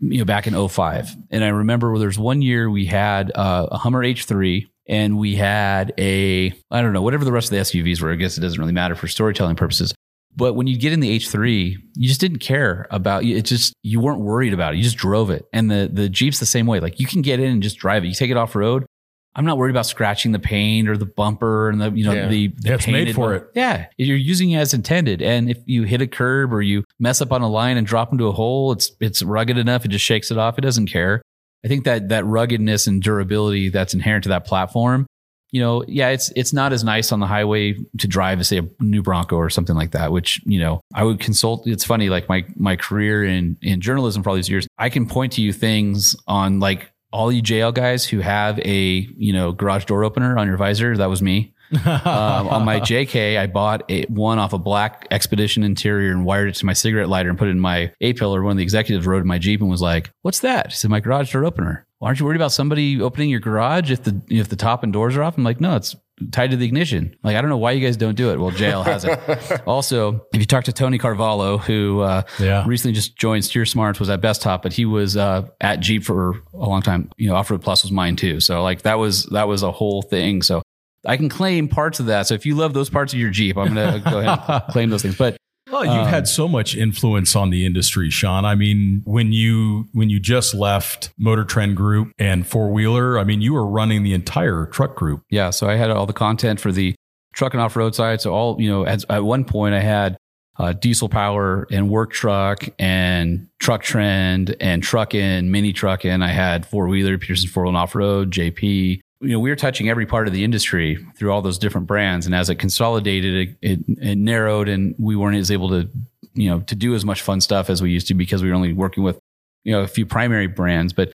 you know, back in 05. And I remember there's one year we had uh, a Hummer H3 and we had a, I don't know, whatever the rest of the SUVs were. I guess it doesn't really matter for storytelling purposes. But when you get in the H3, you just didn't care about it. Just you weren't worried about it. You just drove it. And the the Jeep's the same way. Like you can get in and just drive it. You take it off road. I'm not worried about scratching the paint or the bumper and the you know Yeah. the, the Yeah, it's made for it. Yeah, you're using it as intended. And if you hit a curb or you mess up on a line and drop into a hole, it's it's rugged enough. It just shakes it off. It doesn't care. I think that that ruggedness and durability that's inherent to that platform. You know, yeah, it's it's not as nice on the highway to drive as say a new Bronco or something like that. Which you know, I would consult. It's funny, like my my career in in journalism for all these years, I can point to you things on like all you JL guys who have a you know garage door opener on your visor. That was me um, on my JK, I bought a, one off a black Expedition interior and wired it to my cigarette lighter and put it in my A pillar. One of the executives rode in my Jeep and was like, "What's that?" He said, "My garage door opener." Well, aren't you worried about somebody opening your garage if the if the top and doors are off? I'm like, no, it's tied to the ignition. Like, I don't know why you guys don't do it. Well, JL has it. also, if you talk to Tony Carvalho, who uh, Yeah. recently just joined Steer Smarts, was at Bestop, but he was uh, at Jeep for a long time. You know, Off Road Plus was mine too. So like that was that was a whole thing. So I can claim parts of that. So if you love those parts of your Jeep, I'm going to go ahead and claim those things. But Well, you've Um, had so much influence on the industry, Sean. I mean, when you when you just left Motor Trend Group and Four Wheeler, I mean, you were running the entire truck group. yeah, so I had all the content for the truck and off road side. So all you know, at, at one point I had uh, diesel power and work truck and truck trend and truck in mini truck in. I had four wheeler Petersen four wheel off road JP. You know, we were touching every part of the industry through all those different brands, and as it consolidated, it, it, it narrowed, and we weren't as able to, you know, to do as much fun stuff as we used to because we were only working with, you know, a few primary brands. But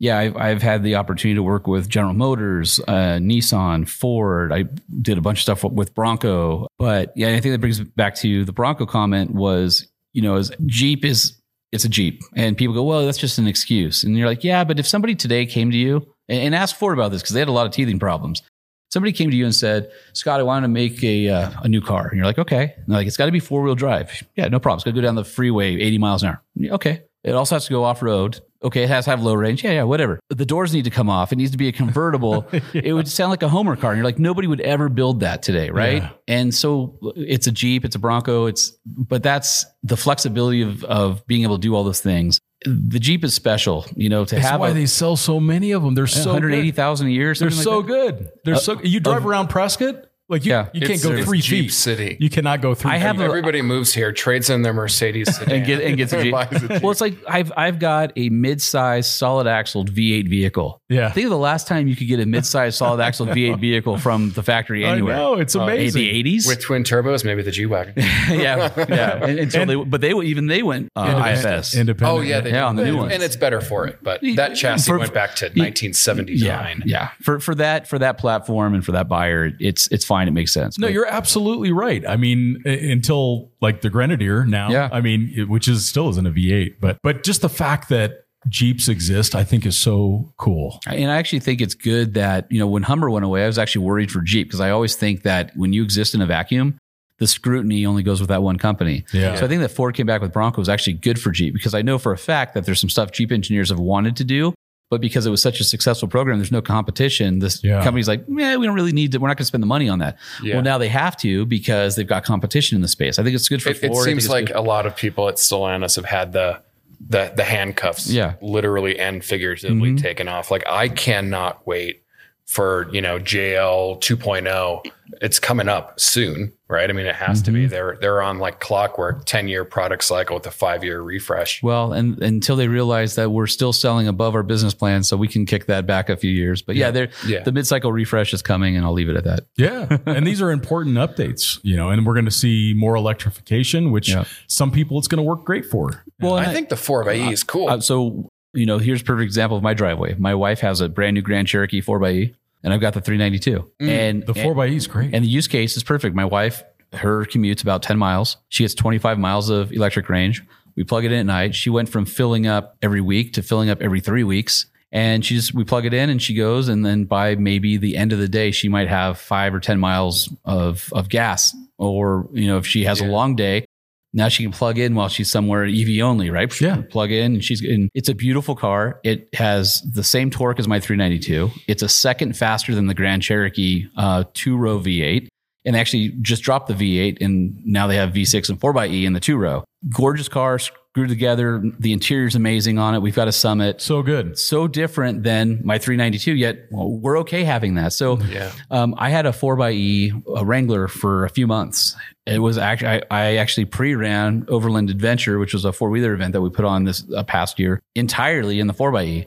yeah, I've, I've had the opportunity to work with General Motors, uh, Nissan, Ford. I did a bunch of stuff with Bronco. But yeah, I think that brings back to the Bronco comment was, you know, as Jeep is, it's a Jeep. And people go, well, that's just an excuse. And you're like, yeah, but if somebody today came to you and, asked Ford about this, because they had a lot of teething problems. Somebody came to you and said, Scott, I want to make a, uh, a new car. And you're like, okay. And like, it's got to be four wheel drive. Yeah, no problem. It's going to go down the freeway 80 miles an hour. Okay. It also has to go off road. Okay, it has to have low range. Yeah, yeah, whatever. The doors need to come off. It needs to be a convertible. It would sound like a Homer car. And you're like, nobody would ever build that today, right? Yeah. And so it's a Jeep, it's a Bronco, it's but that's the flexibility of of being able to do all those things. The Jeep is special, you know, to That's have why a, they sell so many of them. They're so good. 180,000 a year. They're like so that. good. They're uh, so. You drive around Prescott, like you, Yeah. you can't go it's three Jeep feet. City. You cannot go three. I have feet. a- Everybody moves here, trades in their Mercedes sedan. and get and gets a Jeep. A Jeep. Well, it's like I've I've got a mid-size solid axled V8 vehicle. yeah. Think of the last time you could get a mid-size solid axled V8 vehicle from the factory I anywhere. know it's Uh, amazing. The 80s? with twin turbos, maybe the G wagon. yeah, yeah. And, until they, but they even they went uh, Independent- IFS. Independent. Oh yeah, they Yeah, do. on the new ones. and it's better for it. But that chassis For- went back to 1979. yeah. For for that for that platform and for that buyer, it's it's fine. It makes sense. No, But- you're absolutely right. I mean, until like the Grenadier now. Yeah. I mean, it- which is still isn't a V8, but but just the fact that Jeeps exist, I think, is so cool. And I actually think it's good that, you know, when Hummer went away, I was actually worried for Jeep because I always think that when you exist in a vacuum, the scrutiny only goes with that one company. Yeah. So I think that Ford came back with Bronco was actually good for Jeep because I know for a fact that there's some stuff Jeep engineers have wanted to do, but because it was such a successful program, there's no competition. This Yeah. company's like, yeah, we don't really need to. We're not going to spend the money on that. Yeah. Well, now they have to because they've got competition in the space. I think it's good for It, it seems like good- a lot of people at Stellantis have had the the the handcuffs, Yeah. literally and figuratively Mhm. taken off. Like I cannot wait for you know JL 2.0. It's coming up soon, right? I mean, it has to Mm-hmm. be. They're they're on like clockwork, ten year product cycle with a five year refresh. Well, and until they realize that we're still selling above our business plan, so we can kick that back a few years. But yeah, they're, Yeah. the mid-cycle refresh is coming, and I'll leave it at that. Yeah. and these are important updates, you know, and we're going to see more electrification, which Yeah. some people it's going to work great for. Well, I think the four x E is cool. Uh, so you know, here's a perfect example of my driveway. My wife has a brand new Grand Cherokee 4xE, and I've got the 392. Mm. and The 4 by E is great. and the use case is perfect. My wife her commute's about 10 miles. She gets 25 miles of electric range. We plug it in at night. She went from filling up every week to filling up every three weeks. And she just, we plug it in and she goes. And then by maybe the end of the day, she might have five or 10 miles of, of gas. Or, you know, if she has a long day, now she can plug in while she's somewhere EV only, right? She Yeah. can Plug in and she's in. It's a beautiful car. It has the same torque as my 392. It's a second faster than the Grand Cherokee uh, two row V8. And they actually just dropped the V8 and now they have V6 and 4xE in the two row. Gorgeous car, screwed together. The interior's amazing on it. We've got a Summit. So good. So different than my 392, yet well, we're okay having that. So Yeah. um, I had a 4xE a Wrangler for a few months. It was actually I, I actually pre-ran Overland Adventure, which was a four-wheeler event that we put on this uh, past year, entirely in the 4xE.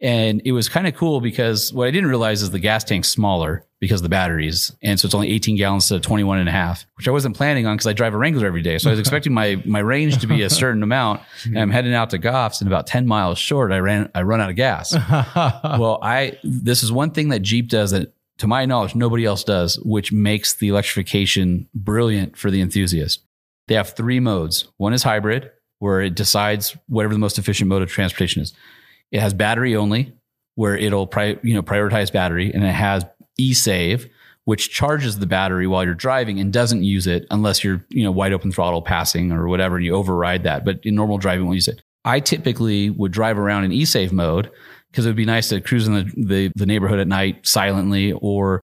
And it was kind of cool because what I didn't realize is the gas tank's smaller because of the batteries. And so it's only 18 gallons to 21 and a half, which I wasn't planning on because I drive a Wrangler every day. So I was expecting my my range to be a certain amount. And I'm mm-hmm. heading out to Goffs and about 10 miles short, I ran I run out of gas well, I this is one thing that Jeep does that to my knowledge nobody else does, which makes the electrification brilliant for the enthusiast. They have three modes. One is hybrid, where it decides whatever the most efficient mode of transportation is. It has battery only, where it'll pri- you know prioritize battery, and it has e-save, which charges the battery while you're driving and doesn't use it unless you're you know wide open throttle passing or whatever, and you override that. But in normal driving, we'll use it. I typically would drive around in e-save mode because it would be nice to cruise in the, the, the neighborhood at night silently or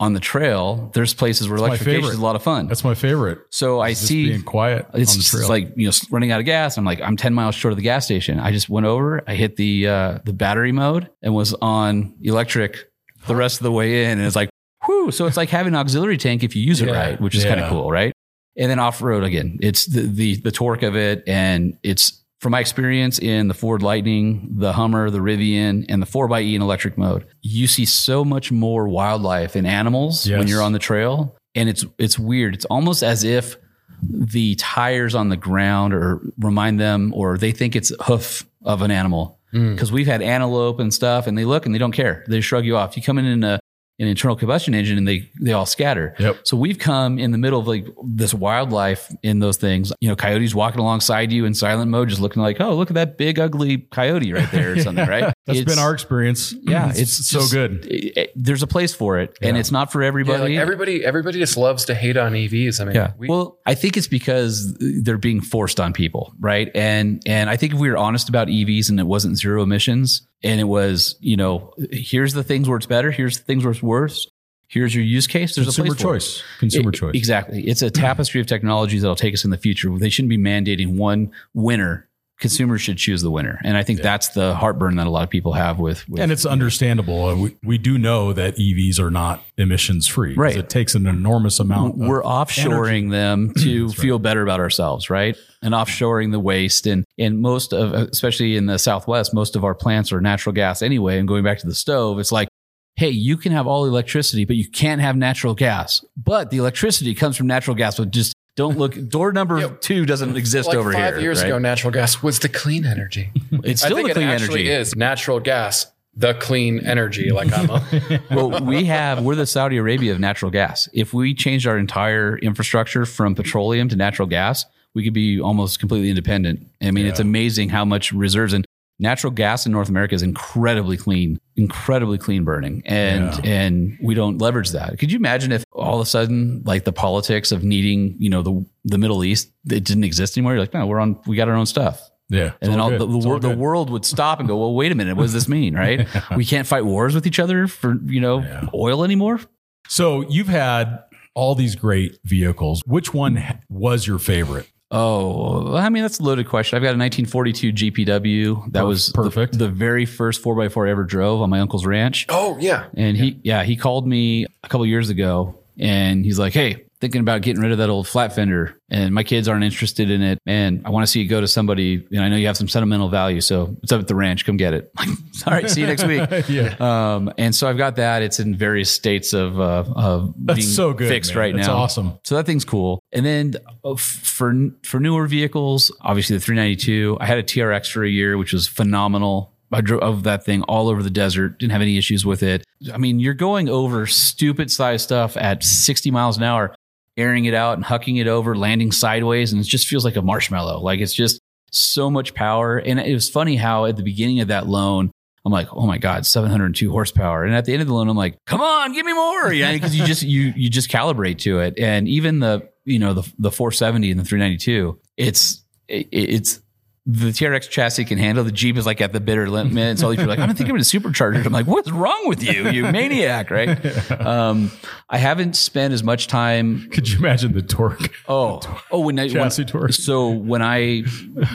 on the trail. There's places where my electrification is a lot of fun. That's my favorite. so I Just see being quiet it's just trail. like you know running out of gas. I'm like I'm 10 miles short of the gas station. I just went over. I hit the uh, the battery mode and was on electric the rest of the way in, and it's like whew. So it's like having an auxiliary tank if you use it Yeah. right, which is kind of cool, right? And then off road again, it's the, the the torque of it, and it's from my experience in the Ford Lightning, the Hummer, the Rivian, and the 4xE in electric mode, you see so much more wildlife and animals when you're on the trail. And it's it's weird. It's almost as if the tires on the ground or remind them or they think it's hoof of an animal. Mm. Because we've had antelope and stuff and they look and they don't care. They shrug you off. You come in in a an internal combustion engine and they they all scatter. Yep. So we've come in the middle of like this wildlife in those things. You know, coyotes walking alongside you in silent mode, just looking like, oh, look at that big ugly coyote right there or something, right? That's It's- been our experience. yeah. it's, It's, so just- good. it- it- there's a place for it, and it's not for Yeah, everybody. like everybody, everybody just loves to hate on EVs. I mean, Yeah. we, well, I think it's because they're being forced on people, right? And and I think if we were honest about EVs and it wasn't zero emissions and it was, you know, here's the things where it's better, here's the things where it's worse, here's your use case. There's Consumer a it. choice. Consumer It- choice. Exactly. It's a tapestry of technologies that'll take us in the future. They shouldn't be mandating one winner. Consumers should choose the winner. And I think that's the heartburn that a lot of people have with, with And it's understandable. Uh, We, we do know that EVs are not emissions free. Right. It takes an enormous amount. we're of offshoring them to feel better about ourselves, right? And offshoring the waste and and most of especially in the southwest, most of our plants are natural gas anyway. And going back to the stove, it's like, hey, you can have all electricity, but you can't have natural gas. But the electricity comes from natural gas. So just don't look. Door number Yeah. two doesn't exist like over five here. years right? ago, natural gas was the clean energy. it's I still think the clean it energy. is natural gas, the clean energy. Like I'm a, well, we have we're the Saudi Arabia of natural gas. If we changed our entire infrastructure from petroleum to natural gas, we could be almost completely independent. I mean, it's amazing how much reserves and natural gas in North America is incredibly clean, incredibly clean burning, and Yeah. and we don't leverage that. Could you imagine if all of a sudden, like the politics of needing, you know, the the Middle East, it didn't exist anymore? You're like, no, we're on, we got our own stuff. yeah. And then all, the, the, wor- wor- the world would stop and go, well, wait a minute. What does this mean? Right. We can't fight wars with each other for, you know, Yeah. oil anymore. So you've had all these great vehicles. Which one was your favorite? Oh, I mean, that's a loaded question. I've got a 1942 GPW. That Perf- was the- perfect. The, very first 4x4 I ever drove on my uncle's ranch. oh yeah, And he, yeah, he called me a couple years ago and he's like, Hey, thinking about getting rid of that old flat fender and my kids aren't interested in it. And I want to see it go to somebody, and I know you have some sentimental value. So it's up at the ranch. Come get it. All right. See you next week. yeah. Um, and so I've got that. It's in various states of, uh, of That's being so good. fixed man. right That's now. awesome. So that thing's cool. And then uh, for for newer vehicles, obviously the 392. I had a TRX for a year, which was phenomenal. I drove that thing all over the desert. Didn't have any issues with it. I mean, you're going over stupid size stuff at 60 miles an hour. Airing it out and hucking it over, landing sideways, and it just feels like a marshmallow. Like it's just so much power. And it was funny how at the beginning of that loan, I'm like, oh my god, 702 horsepower. And at the end of the loan, I'm like, come on, give me more. Yeah, because you just you you just calibrate to it. And even the you know the the 470 and the 392, it's it, it's the TRX chassis can handle. The Jeep is like at the bitter limit. And so these people are like, I'm thinking of a supercharger. I'm like, what's wrong with you, you maniac, right? Um, I haven't spent as much time. Could you imagine the torque? Oh, oh, when I, Chassis when, torque. So when I,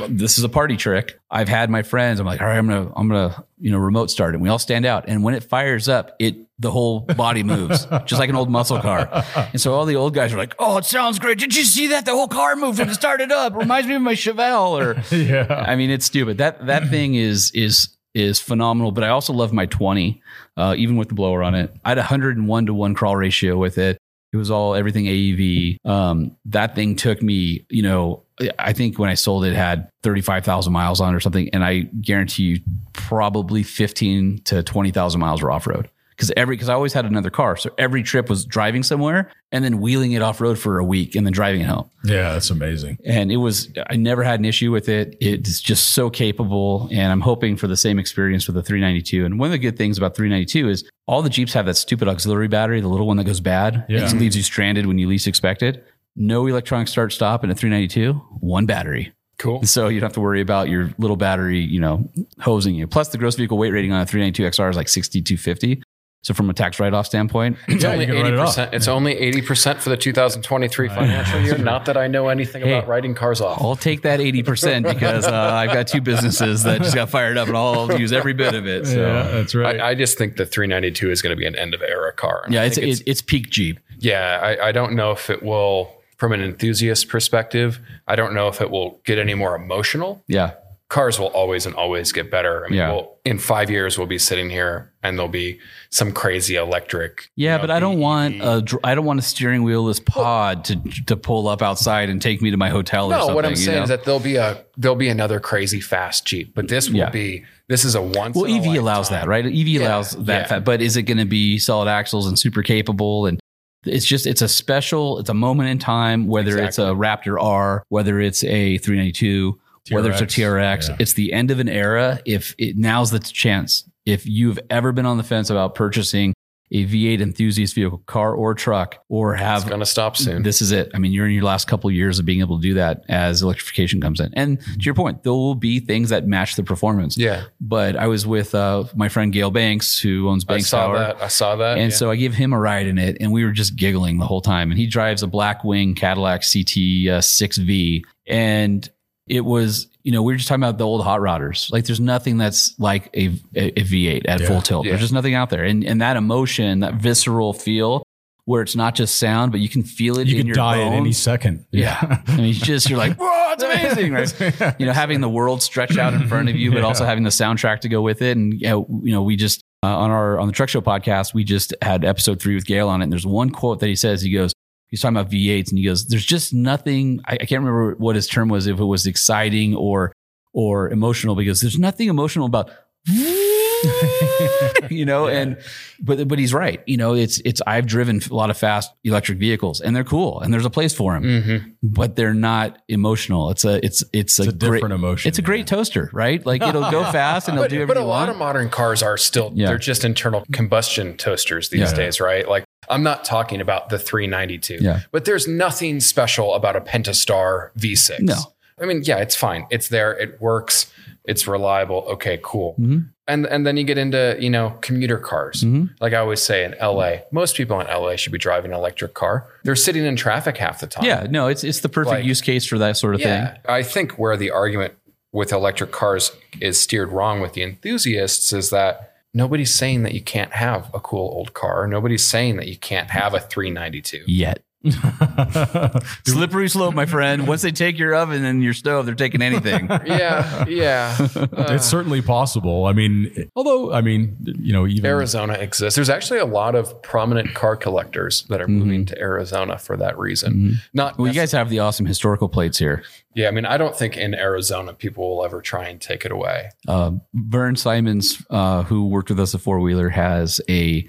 this is a party trick. I've had my friends. I'm like, all right, I'm gonna, I'm gonna, you know, remote start, and we all stand out. And when it fires up, it the whole body moves, just like an old muscle car. And so all the old guys are like, "Oh, it sounds great! Did you see that? The whole car moved when it started up. Reminds me of my Chevelle." Or yeah. I mean, it's stupid. That that thing is is is phenomenal. But I also love my 20, uh, even with the blower on it. I had a 101 to one crawl ratio with it. It was all everything AEV. Um, that thing took me, you know, I think when I sold it, it had 35,000 miles on it or something. And I guarantee you probably 15 to 20,000 miles were off road. Cause every, cause I always had another car. So every trip was driving somewhere and then wheeling it off road for a week and then driving it home. Yeah, that's amazing. And it was, I never had an issue with it. It's just so capable. And I'm hoping for the same experience with the 392. And one of the good things about 392 is all the Jeeps have that stupid auxiliary battery, the little one that goes bad. Yeah. It leaves you stranded when you least expect it. No electronic start stop in a 392, one battery. Cool. So you don't have to worry about your little battery, you know, hosing you. Plus the gross vehicle weight rating on a 392 XR is like 6250. So from a tax write-off standpoint, It's Yeah, only you can write it off. 80%. It's only 80% for the 2023 financial year. Not that I know anything Hey. about writing cars off. I'll take that 80% because uh, I've got two businesses that just got fired up and I'll use every bit of it. So yeah, that's right. I, I just think the 392 is going to be an end of era car. Yeah, I it's, it's, it's peak Jeep. yeah, I, I don't know if it will, from an enthusiast perspective, I don't know if it will get any more emotional. Yeah. Cars will always and always get better. I mean, Yeah. we'll, in five years, we'll be sitting here and there'll be some crazy electric. Yeah, you know, but I don't want a I don't want a steering wheelless pod to to pull up outside and take me to my hotel or No, what I'm saying know? is that there'll be a there'll be another crazy fast Jeep, but this will Yeah. be this is a once. well, in a EV allows that, right? EV allows that, yeah. but is it going to be solid axles and super capable? And it's just it's a special, it's a moment in time. Whether it's a Raptor R, whether it's a 392, whether it's a TRX, TRX, yeah. it's the end of an era. If it now's the chance, if you've ever been on the fence about purchasing a V8 enthusiast vehicle, car or truck, or have It's going to stop soon. this is it. I mean, you're in your last couple of years of being able to do that as electrification comes in. And to your point, there will be things that match the performance. yeah, But I was with uh, my friend Gale Banks, who owns Banks I saw that. I saw that. And yeah. so I gave him a ride in it, and we were just giggling the whole time. And he drives a Blackwing Cadillac CT uh, 6V, and it was, you know, we were just talking about the old hot rodders. Like, there's nothing that's like a, a, a V8 at Yeah. full tilt. Yeah. There's just nothing out there, and and that emotion, that visceral feel, where it's not just sound, but you can feel it you in could your die at any second. Yeah. I mean, it's just, you're like, whoa, it's amazing, right? You know, having the world stretched out in front of you, but Yeah. also having the soundtrack to go with it. And, you know, you know we just, uh, on our, on the Truck Show podcast, we just had episode three with Gale on it. And there's one quote that he says, he goes, he's talking about V8s and he goes, there's just nothing, I, I can't remember what his term was, if it was exciting or, or emotional, because there's nothing emotional about, you know, and but but he's right. You know, it's it's I've driven a lot of fast electric vehicles and they're cool and there's a place for them, Mhm. but they're not emotional. It's a it's it's, It's a great, different emotion. It's a great toaster, right? Like it'll go fast and it'll But, do but everything a you lot want. of modern cars are still Yeah. they're just internal combustion toasters these Yeah. days, right? Like I'm not talking about the 392. Yeah. But there's nothing special about a Pentastar V6. No. I mean, yeah, it's fine. It's there. It works. It's reliable. Okay, cool. Mhm. And and then you get into you know commuter cars. Mhm. Like I always say in LA, most people in LA should be driving an electric car. They're sitting in traffic half the time. Yeah, no, it's it's the perfect Like- use case for that sort of Yeah. thing. I think where the argument with electric cars is steered wrong with the enthusiasts is that nobody's saying that you can't have a cool old car. Nobody's saying that you can't have a 392. Yet. Slippery slope, my friend. Once they take your oven and your stove, they're taking anything. Yeah, yeah. Uh, it's certainly possible. I mean, although I mean, you know, even Arizona exists. There's actually a lot of prominent car collectors that are moving to Arizona for that reason. Not well, you guys have the awesome historical plates here. Yeah, I mean, I don't think in Arizona people will ever try and take it away. Uh, Vern Simons, uh, who worked with us at Four Wheeler, has a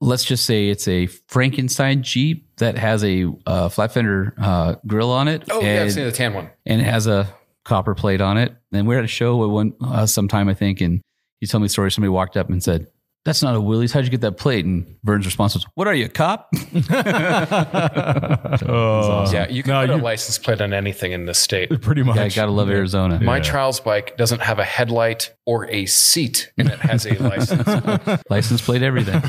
let's just say it's a Frankenstein Jeep that has a uh, flat fender uh, grill on it. Oh, yeah, I've seen the tan one. and it has a copper plate on it. And we are at a show at one uh, sometime, I think, and he told me a story. Somebody walked up and said, "That's not a Willys. How'd you get that plate?" And Vern's response was, "What are you, a cop?" Oh, Yeah, you can no, put a license plate on anything in this state. pretty much. I gotta love Arizona. My trials bike doesn't have a headlight or a seat, and it has a license. plate. License plate, everything.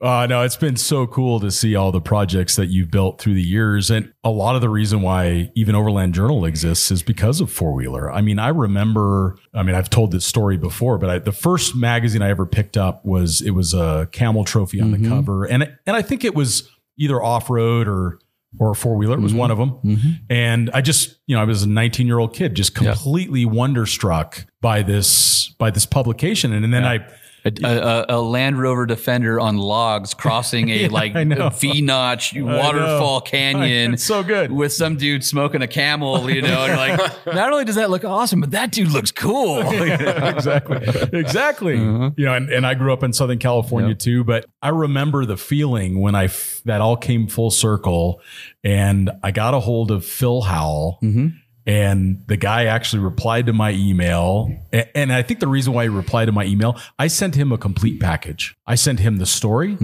Uh, no, it's been so cool to see all the projects that you've built through the years. And a lot of the reason why even Overland Journal exists is because of four wheeler. I mean, I remember, I mean, I've told this story before, but I, the first magazine I ever picked up was, it was a camel trophy on the mm-hmm. cover. And, and I think it was either off road or, or a four wheeler. It was mm-hmm. one of them. Mm-hmm. And I just, you know, I was a 19 year old kid, just completely wonderstruck by this, by this publication. And, and then I, A, a, a Land Rover Defender on logs crossing a like V notch waterfall canyon. It's so good. with some dude smoking a camel, you know, and you're like, not only does that look awesome, but that dude looks cool. exactly. Exactly. Uh-huh. You know, and, and I grew up in Southern California too, but I remember the feeling when I f- that all came full circle and I got a hold of Phil Howell Mm-hmm. And the guy actually replied to my email. And I think the reason why he replied to my email, I sent him a complete package. I sent him the story,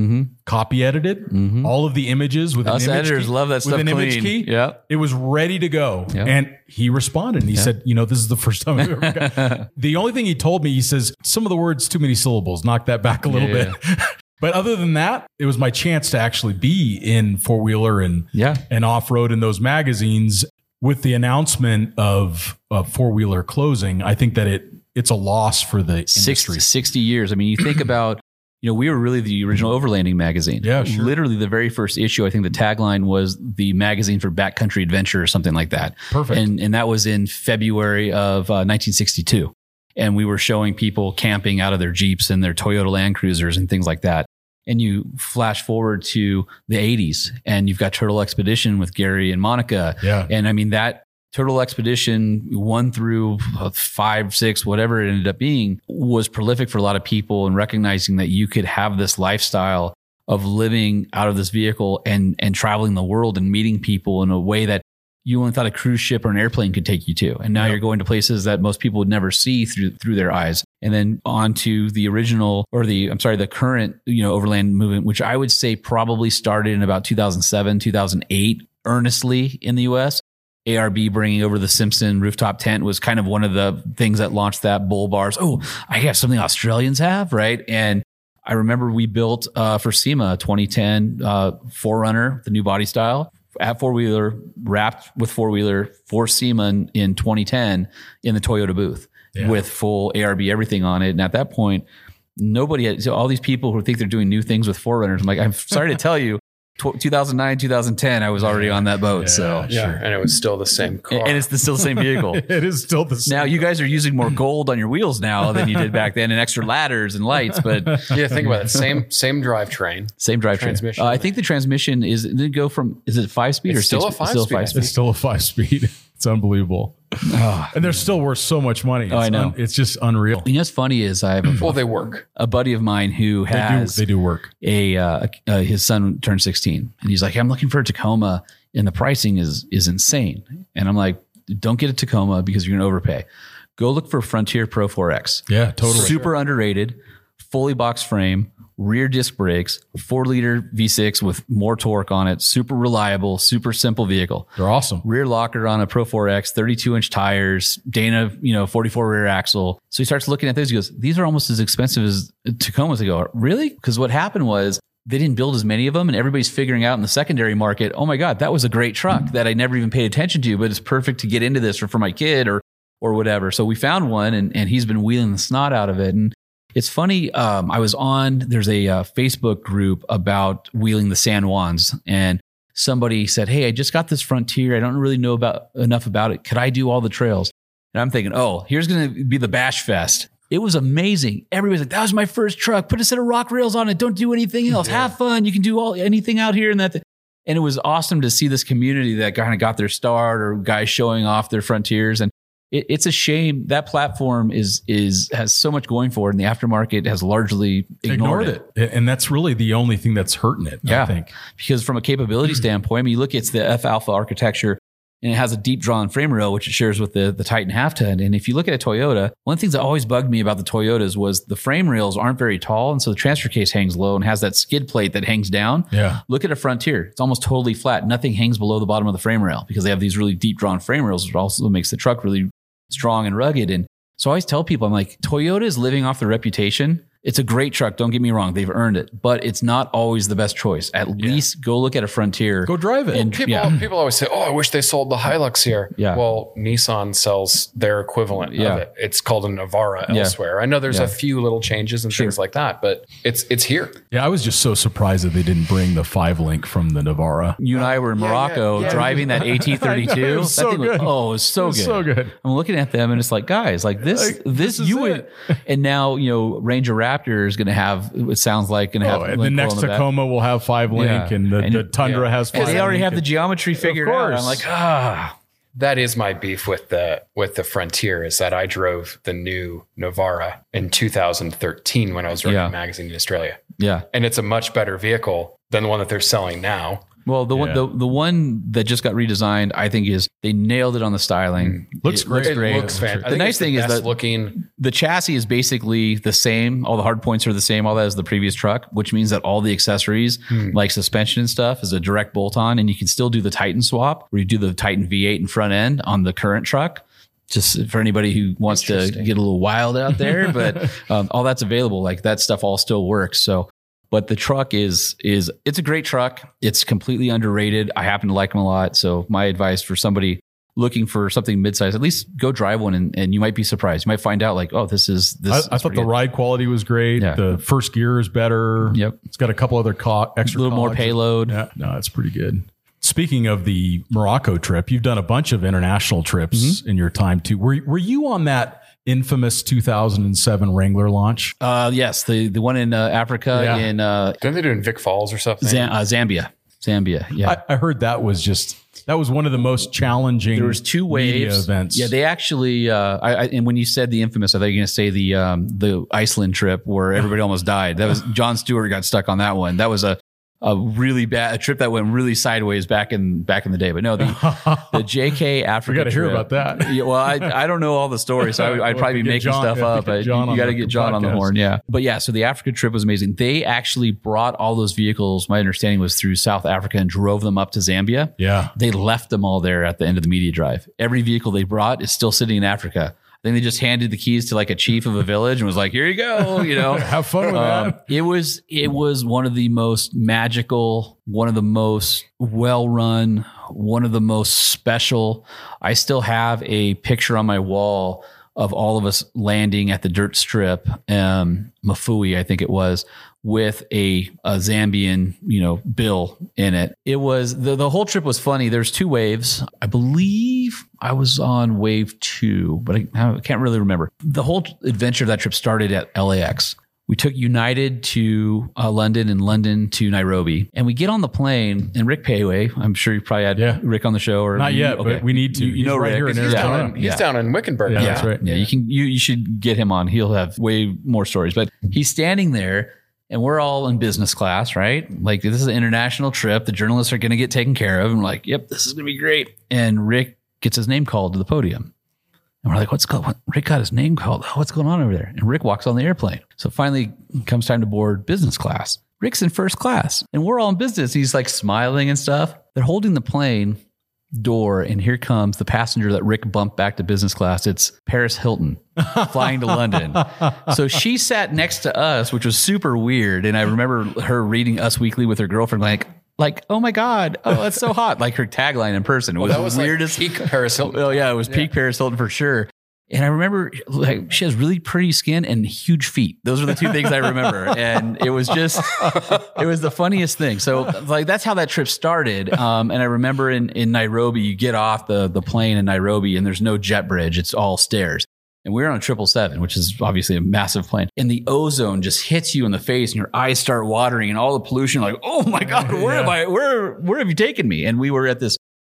copy edited, all of the images with Mm-hmm. Us an image editors key, love that stuff. with an image key. Yeah. It was ready to go. Yeah. And he responded and he said, you know, this is the first time I've ever got. the only thing he told me, he says, some of the words, too many syllables, knock that back a little Yeah. bit. but other than that, it was my chance to actually be in four wheeler and, Yeah. and off road in those magazines with the announcement of, of four wheeler closing. I think that it, it's a loss for the industry. 60, 60 years. I mean, you think about, you know, we were really the original overlanding magazine. Yeah, sure. Literally the very first issue, I think the tagline was the magazine for backcountry adventure or something like that. Perfect. And, and that was in February of uh, 1962. And we were showing people camping out of their Jeeps and their Toyota Land Cruisers and things like that. And you flash forward to the 80s and you've got Turtle Expedition with Gary and Monica. yeah. And I mean, that Turtle Expedition one through five, six, whatever it ended up being was prolific for a lot of people and recognizing that you could have this lifestyle of living out of this vehicle and, and traveling the world and meeting people in a way that you only thought a cruise ship or an airplane could take you to. And now Yep. you're going to places that most people would never see through, through their eyes. And then on to the original or the, I'm sorry, the current, you know, overland movement, which I would say probably started in about 2007, 2008, earnestly in the US. ARB bringing over the Simpson rooftop tent was kind of one of the things that launched that bull bars. Oh, I have something Australians have, right? And I remember we built uh, for SEMA 2010 uh, 4Runner, the new body style, at four wheeler, wrapped with four wheeler for SEMA in, in 2010 in the Toyota booth Yeah. with full ARB everything on it. And at that point, nobody had, so all these people who think they're doing new things with 4Runners, I'm like, I'm sorry to tell you, 2009, 2010, I was already on that boat. so, Yeah, and it was still the same car. and it's the, still the same vehicle. It is still the same. Now you guys are using more gold on your wheels now than you did back then, and extra ladders and lights. But yeah, think about it. Same same drivetrain. same drivetrain. Transmission. Uh, I think the transmission is did it go from is it five speed It's or still six, a five still speed, five speed? It's still a five speed. It's unbelievable. Oh. And they're still worth so much money. It's I know. un- it's just unreal. You know what's funny is I have a, Well, they work. a buddy of mine who They do, has they do work. a uh, uh, his son turned 16 and he's like I'm looking for a Tacoma and the pricing is is insane and I'm like don't get a Tacoma because you're gonna overpay go look for Frontier Pro 4X Yeah, totally. super underrated fully box frame rear disc brakes four liter V6 with more torque on it super reliable super simple vehicle They're awesome. rear locker on a Pro 4X, 32 inch tires, Dana, you know, 44 rear axle. So he starts looking at those. He goes, these are almost as expensive as Tacomas. I go, really? Because what happened was they didn't build as many of them and everybody's figuring out in the secondary market, oh my God, that was a great truck mm. that I never even paid attention to, but it's perfect to get into this or for my kid or, or whatever. So we found one and, and he's been wheeling the snot out of it. And it's funny. Um, I was on, there's a uh, Facebook group about wheeling the San Juans and somebody said, Hey, I just got this Frontier. I don't really know about enough about it. Could I do all the trails? And I'm thinking, oh, here's going to be the Bash Fest. It was amazing. Everybody's like, that was my first truck. Put a set of rock rails on it. Don't do anything else. Have fun. You can do all anything out here and that. And it was awesome to see this community that kind of got their start or guys showing off their frontiers. And it, it's a shame that platform is is has so much going for it, and the aftermarket has largely ignored, ignored it. and that's really the only thing that's hurting it. Yeah. I think. because from a capability standpoint, I mean, you look, it's the F Alpha architecture and it has a deep drawn frame rail, which it shares with the, the Titan half ton. And if you look at a Toyota, one of the things that always bugged me about the Toyotas was the frame rails aren't very tall. And so the transfer case hangs low and has that skid plate that hangs down. Yeah. Look at a Frontier. It's almost totally flat. Nothing hangs below the bottom of the frame rail because they have these really deep drawn frame rails, which also makes the truck really strong and rugged. And so I always tell people, I'm like, Toyota is living off the reputation. It's a great truck. Don't get me wrong. They've earned it, but it's not always the best choice. At least go look at a Frontier. Go drive it. And- People, yeah. people always say, "Oh, I wish they sold the Hilux here." Yeah. Well, Nissan sells their equivalent Yeah. of it. It's called a Navara Yeah. elsewhere. I know there's Yeah. a few little changes and things like that, but it's it's here. yeah, I was just so surprised that they didn't bring the five link from the Navara. you and I were in Morocco yeah, yeah. driving that I know, it AT32. was That so thing was- good. oh, it's so It was good. so good. I'm looking at them and it's like, guys, like this, Like, this, this you would, and now you know Ranger Raptor is going to have. It sounds like going to have Oh, and link the next coil in back. Tacoma will have five link, Yeah. and the, And- the Tundra yeah. has five. They already link. have the geometry figured out. I'm like, ah, That is my beef with the with the Frontier is that I drove the new Navara in 2013 when I was running Yeah. a magazine in Australia, yeah. and it's a much better vehicle than the one that they're selling now. Well, the one, the, the one that just got redesigned, I think is they nailed it on the styling. Looks It great. It great. looks fantastic. The nice thing is that looking. the chassis is basically the same. All the hard points are the same. All that as the previous truck, which means that all the accessories, like suspension and stuff, is a direct bolt on, and you can still do the Titan swap, where you do the Titan V8 in front end on the current truck. Just for anybody who wants to get a little wild out there, but um, all that's available. Like that stuff all still works. So, but the truck is is it's a great truck. It's completely underrated. I happen to like them a lot. So my advice for somebody looking for something midsize, at least go drive one and, and you might be surprised. You might find out like, oh, this is this. I, is I thought the good. ride quality was great. Yeah. The first gear is better. Yep. It's got a couple other co- a extra little more payload. Yeah, no, it's pretty good. Speaking of the Morocco trip, you've done a bunch of international trips Mm-hmm. in your time too. Were were you on that infamous 2007 Wrangler launch? Uh, yes, the the one in uh, Africa Yeah. in uh, Didn't they do in Vic Falls or something? Zam- uh, Zambia, Zambia. Yeah. I, I heard that was just that was one of the most challenging. there was two media waves. events. Yeah, they actually. Uh, I, I, and when you said the infamous, I thought you were going to say the um, the Iceland trip where everybody almost died. That was John Stewart got stuck on that one. That was a a really bad a trip that went really sideways back in back in the day. But no, the the JK Africa. we got to hear about that. Yeah, well, I, I don't know all the stories, so I, I'd We'll probably be making John- stuff up. But you got to get John on the horn, yeah. But yeah, so the Africa trip was amazing. They actually brought all those vehicles. My understanding was through South Africa and drove them up to Zambia. Yeah. They left them all there at the end of the media drive. Every vehicle they brought is still sitting in Africa. I think they just handed the keys to like a chief of a village and was like, "Here you go," you know. Have fun with Um, that. it was it was one of the most magical, one of the most well run, one of the most special. I still have a picture on my wall of all of us landing at the dirt strip, um, Mafui, I think it was, with a, a Zambian, you know, bill in it. It was the the whole trip was funny. There's two waves. I believe I was on wave two, but I, I can't really remember. The whole adventure of that trip started at LAX. We took United to uh, London and London to Nairobi, and we get on the plane. And Rick Péwé, I'm sure you probably had Yeah. Rick on the show, or Not yet, but we need to. You, you know right Rick. here in He's, Arizona. down in, he's Yeah. down in Wickenburg. Yeah, now. that's right. Yeah, you can you you should get him on. He'll have way more stories. But he's standing there and we're all in business class, right? Like this is an international trip. The journalists are gonna get taken care of. And we're like, yep, this is gonna be great. And Rick gets his name called to the podium. And we're like, what's going? Rick got his name called. Oh, what's going on over there? And Rick walks on the airplane. So finally comes time to board business class. Rick's in first class and we're all in business. He's like smiling and stuff. They're holding the plane door and here comes the passenger that Rick bumped back to business class. It's Paris Hilton flying to London. So she sat next to us, which was super weird. And I remember her reading Us Weekly with her girlfriend, like, like, oh my God, oh, that's so hot. Like her tagline in person. It was, That was weird like as peak Paris Hilton. Oh yeah, it was peak Paris Hilton for sure. And I remember like she has really pretty skin and huge feet. Those are the two things I remember. And it was just it was the funniest thing. So like that's how that trip started. Um, and I remember in in Nairobi, you get off the the plane in Nairobi and there's no jet bridge. It's all stairs. And we were on a triple seven, which is obviously a massive plane. And the ozone just hits you in the face and your eyes start watering and all the pollution, like, oh my God, where am I? Where where have you taken me? And we were at this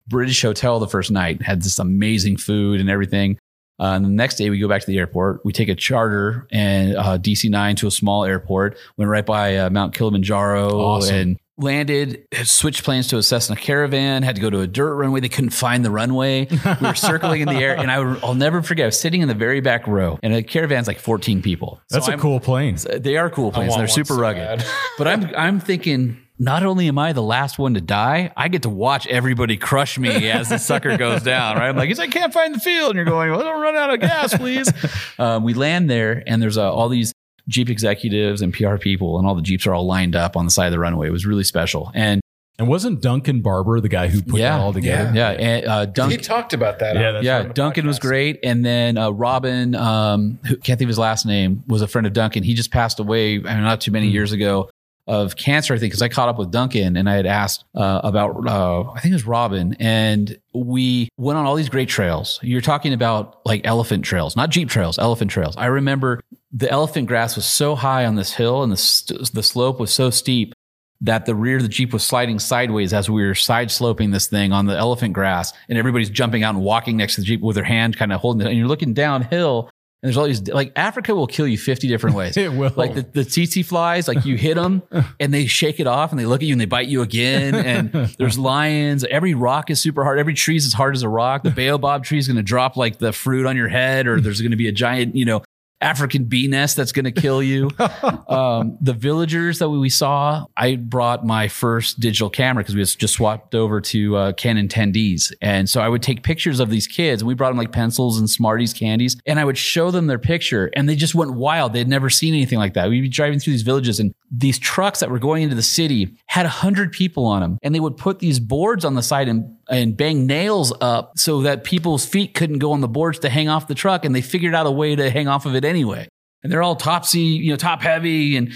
British hotel the first night, had this amazing food and everything. Uh, and the next day we go back to the airport. We take a charter and uh, DC nine to a small airport. Went right by uh, Mount Kilimanjaro Awesome. and landed. Switched planes to a Cessna Caravan. Had to go to a dirt runway. They couldn't find the runway. We were circling in the air, and I would, I'll never forget. I was sitting in the very back row, and a caravan's like 14 people. So That's a I'm- cool plane. They are cool planes. want They're super so rugged. But I'm I'm thinking not only am I the last one to die, I get to watch everybody crush me as the sucker goes down. Right? I'm like, "Is I can't find the field, and you're going, well, don't run out of gas, please. um, we land there, and there's uh, all these Jeep executives and PR people, and all the Jeeps are all lined up on the side of the runway. It was really special, and And wasn't Duncan Barber the guy who put yeah, that all together? yeah, and uh, He talked about that. Yeah, yeah, on the Duncan was great, and then uh, Robin, um, who can't think of his last name, was a friend of Duncan. He just passed away, I mean, not too many years ago, of cancer. I think because I caught up with Duncan and I had asked uh, about, uh, I think it was Robin, and we went on all these great trails. You're talking about like elephant trails, not jeep trails, elephant trails. I remember the elephant grass was so high on this hill, and the st- the slope was so steep that the rear of the Jeep was sliding sideways as we were side sloping this thing on the elephant grass. And everybody's jumping out and walking next to the Jeep with their hand kind of holding it. And you're looking downhill and there's all these, like Africa will kill you 50 different ways. It will. Like the, the tsetse flies, like you hit them and they shake it off and they look at you and they bite you again. And there's lions. Every rock is super hard. Every tree is as hard as a rock. The baobab tree is going to drop like the fruit on your head or there's going to be a giant, you know, African bee nest that's going to kill you. um, the villagers that we, we saw, I brought my first digital camera because we just swapped over to uh, Canon 10Ds. And so I would take pictures of these kids and we brought them like pencils and Smarties candies and I would show them their picture and they just went wild. They'd never seen anything like that. We'd be driving through these villages and these trucks that were going into the city had a hundred people on them and they would put these boards on the side and, and bang nails up so that people's feet couldn't go on the boards to hang off the truck. And they figured out a way to hang off of it anyway. And they're all topsy, you know, top heavy and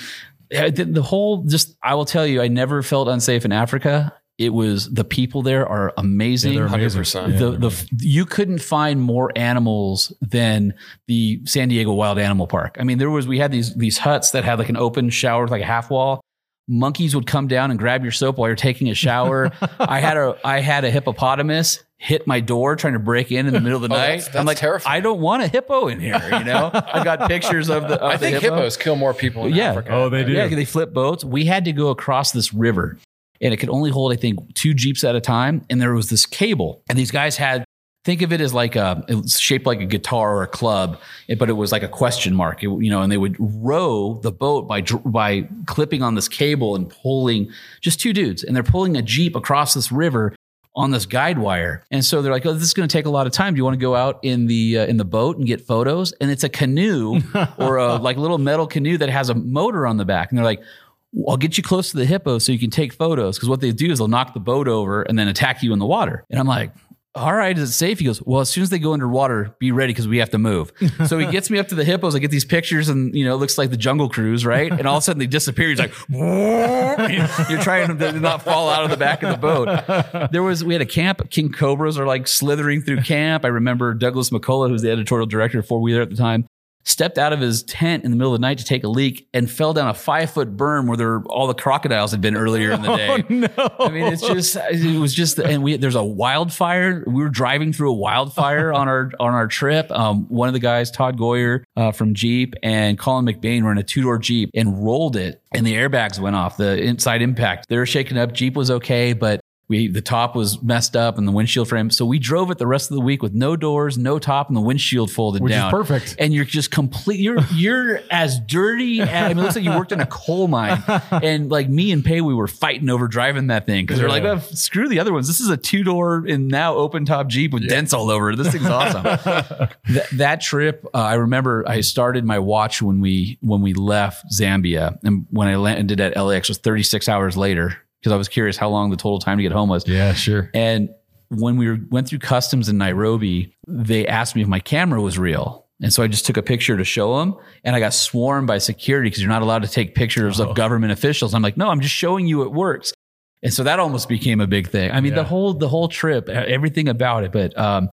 uh, the, the whole just, I will tell you, I never felt unsafe in Africa. It was the people there are amazing. they're amazing. 100%. Yeah, the, they're the you couldn't find more animals than the San Diego Wild Animal Park. I mean, there was we had these these huts that had like an open shower with like a half wall. Monkeys would come down and grab your soap while you're taking a shower. I had a I had a hippopotamus hit my door trying to break in in the middle of the Oh, night. that's- I'm like, terrifying. I don't want a hippo in here. You know, I got pictures of the. Of I the think hippo. hippos kill more people in Yeah. Africa. Oh, they do. Yeah, they flip boats. We had to go across this river and it could only hold, I think, two Jeeps at a time. And there was this cable. And these guys had, think of it as like a, shaped like a guitar or a club, eh, but it was like a question mark, It- you know, and they would row the boat by, by clipping on this cable and pulling just two dudes. And they're pulling a Jeep across this river on this guide wire. And so they're like, "Oh, this is going to take a lot of time. Do you want to go out in the uh, in the boat and get photos?" And it's a canoe or a like little metal canoe that has a motor on the back. And they're like, "I'll get you close to the hippo so you can take photos." Because what they do is they'll knock the boat over and then attack you in the water. And I'm like. All right, is it safe? He goes, Well, as soon as they go underwater, be ready because we have to move. So he gets me up to the hippos. I get these pictures, and you know, it looks like the jungle cruise, right? And all of a sudden they disappear. He's like, You're trying to not fall out of the back of the boat there was we had a camp. King Cobras are like slithering through camp. I remember Douglas McCullough, who's the editorial director of Four Wheeler at the time, stepped out of his tent in the middle of the night to take a leak and fell down a five foot berm where there all the crocodiles had been earlier in the day. no. I mean, it's just it was just, and we there's a wildfire. We were driving through a wildfire on our on our trip. Um, one of the guys, Todd Goyer uh, from Jeep, and Colin McBain were in a two door Jeep and rolled it, and the airbags went off. The inside impact, they were shaken up. Jeep was okay, but. We, the top was messed up and the windshield frame. So we drove it the rest of the week with no doors, no top, and the windshield folded Which is down. perfect. And you're just complete. You're you're as dirty. As, I mean, it looks like you worked in a coal mine. And like me and Pay, we were fighting over driving that thing because they're like, "Oh, screw the other ones. This is a two door and now open top Jeep with dents all over. This thing's awesome. Th- that trip, uh, I remember I started my watch when we when we left Zambia, and when I landed at LAX was 36 hours later because I was curious how long the total time to get home was. Yeah, sure. And when we were, went through customs in Nairobi, they asked me if my camera was real. And so I just took a picture to show them. And I got swarmed by security because you're not allowed to take pictures of government officials. I'm like, no, I'm just showing you it works. And so that almost became a big thing. I mean, the whole the whole trip, everything about it, but um,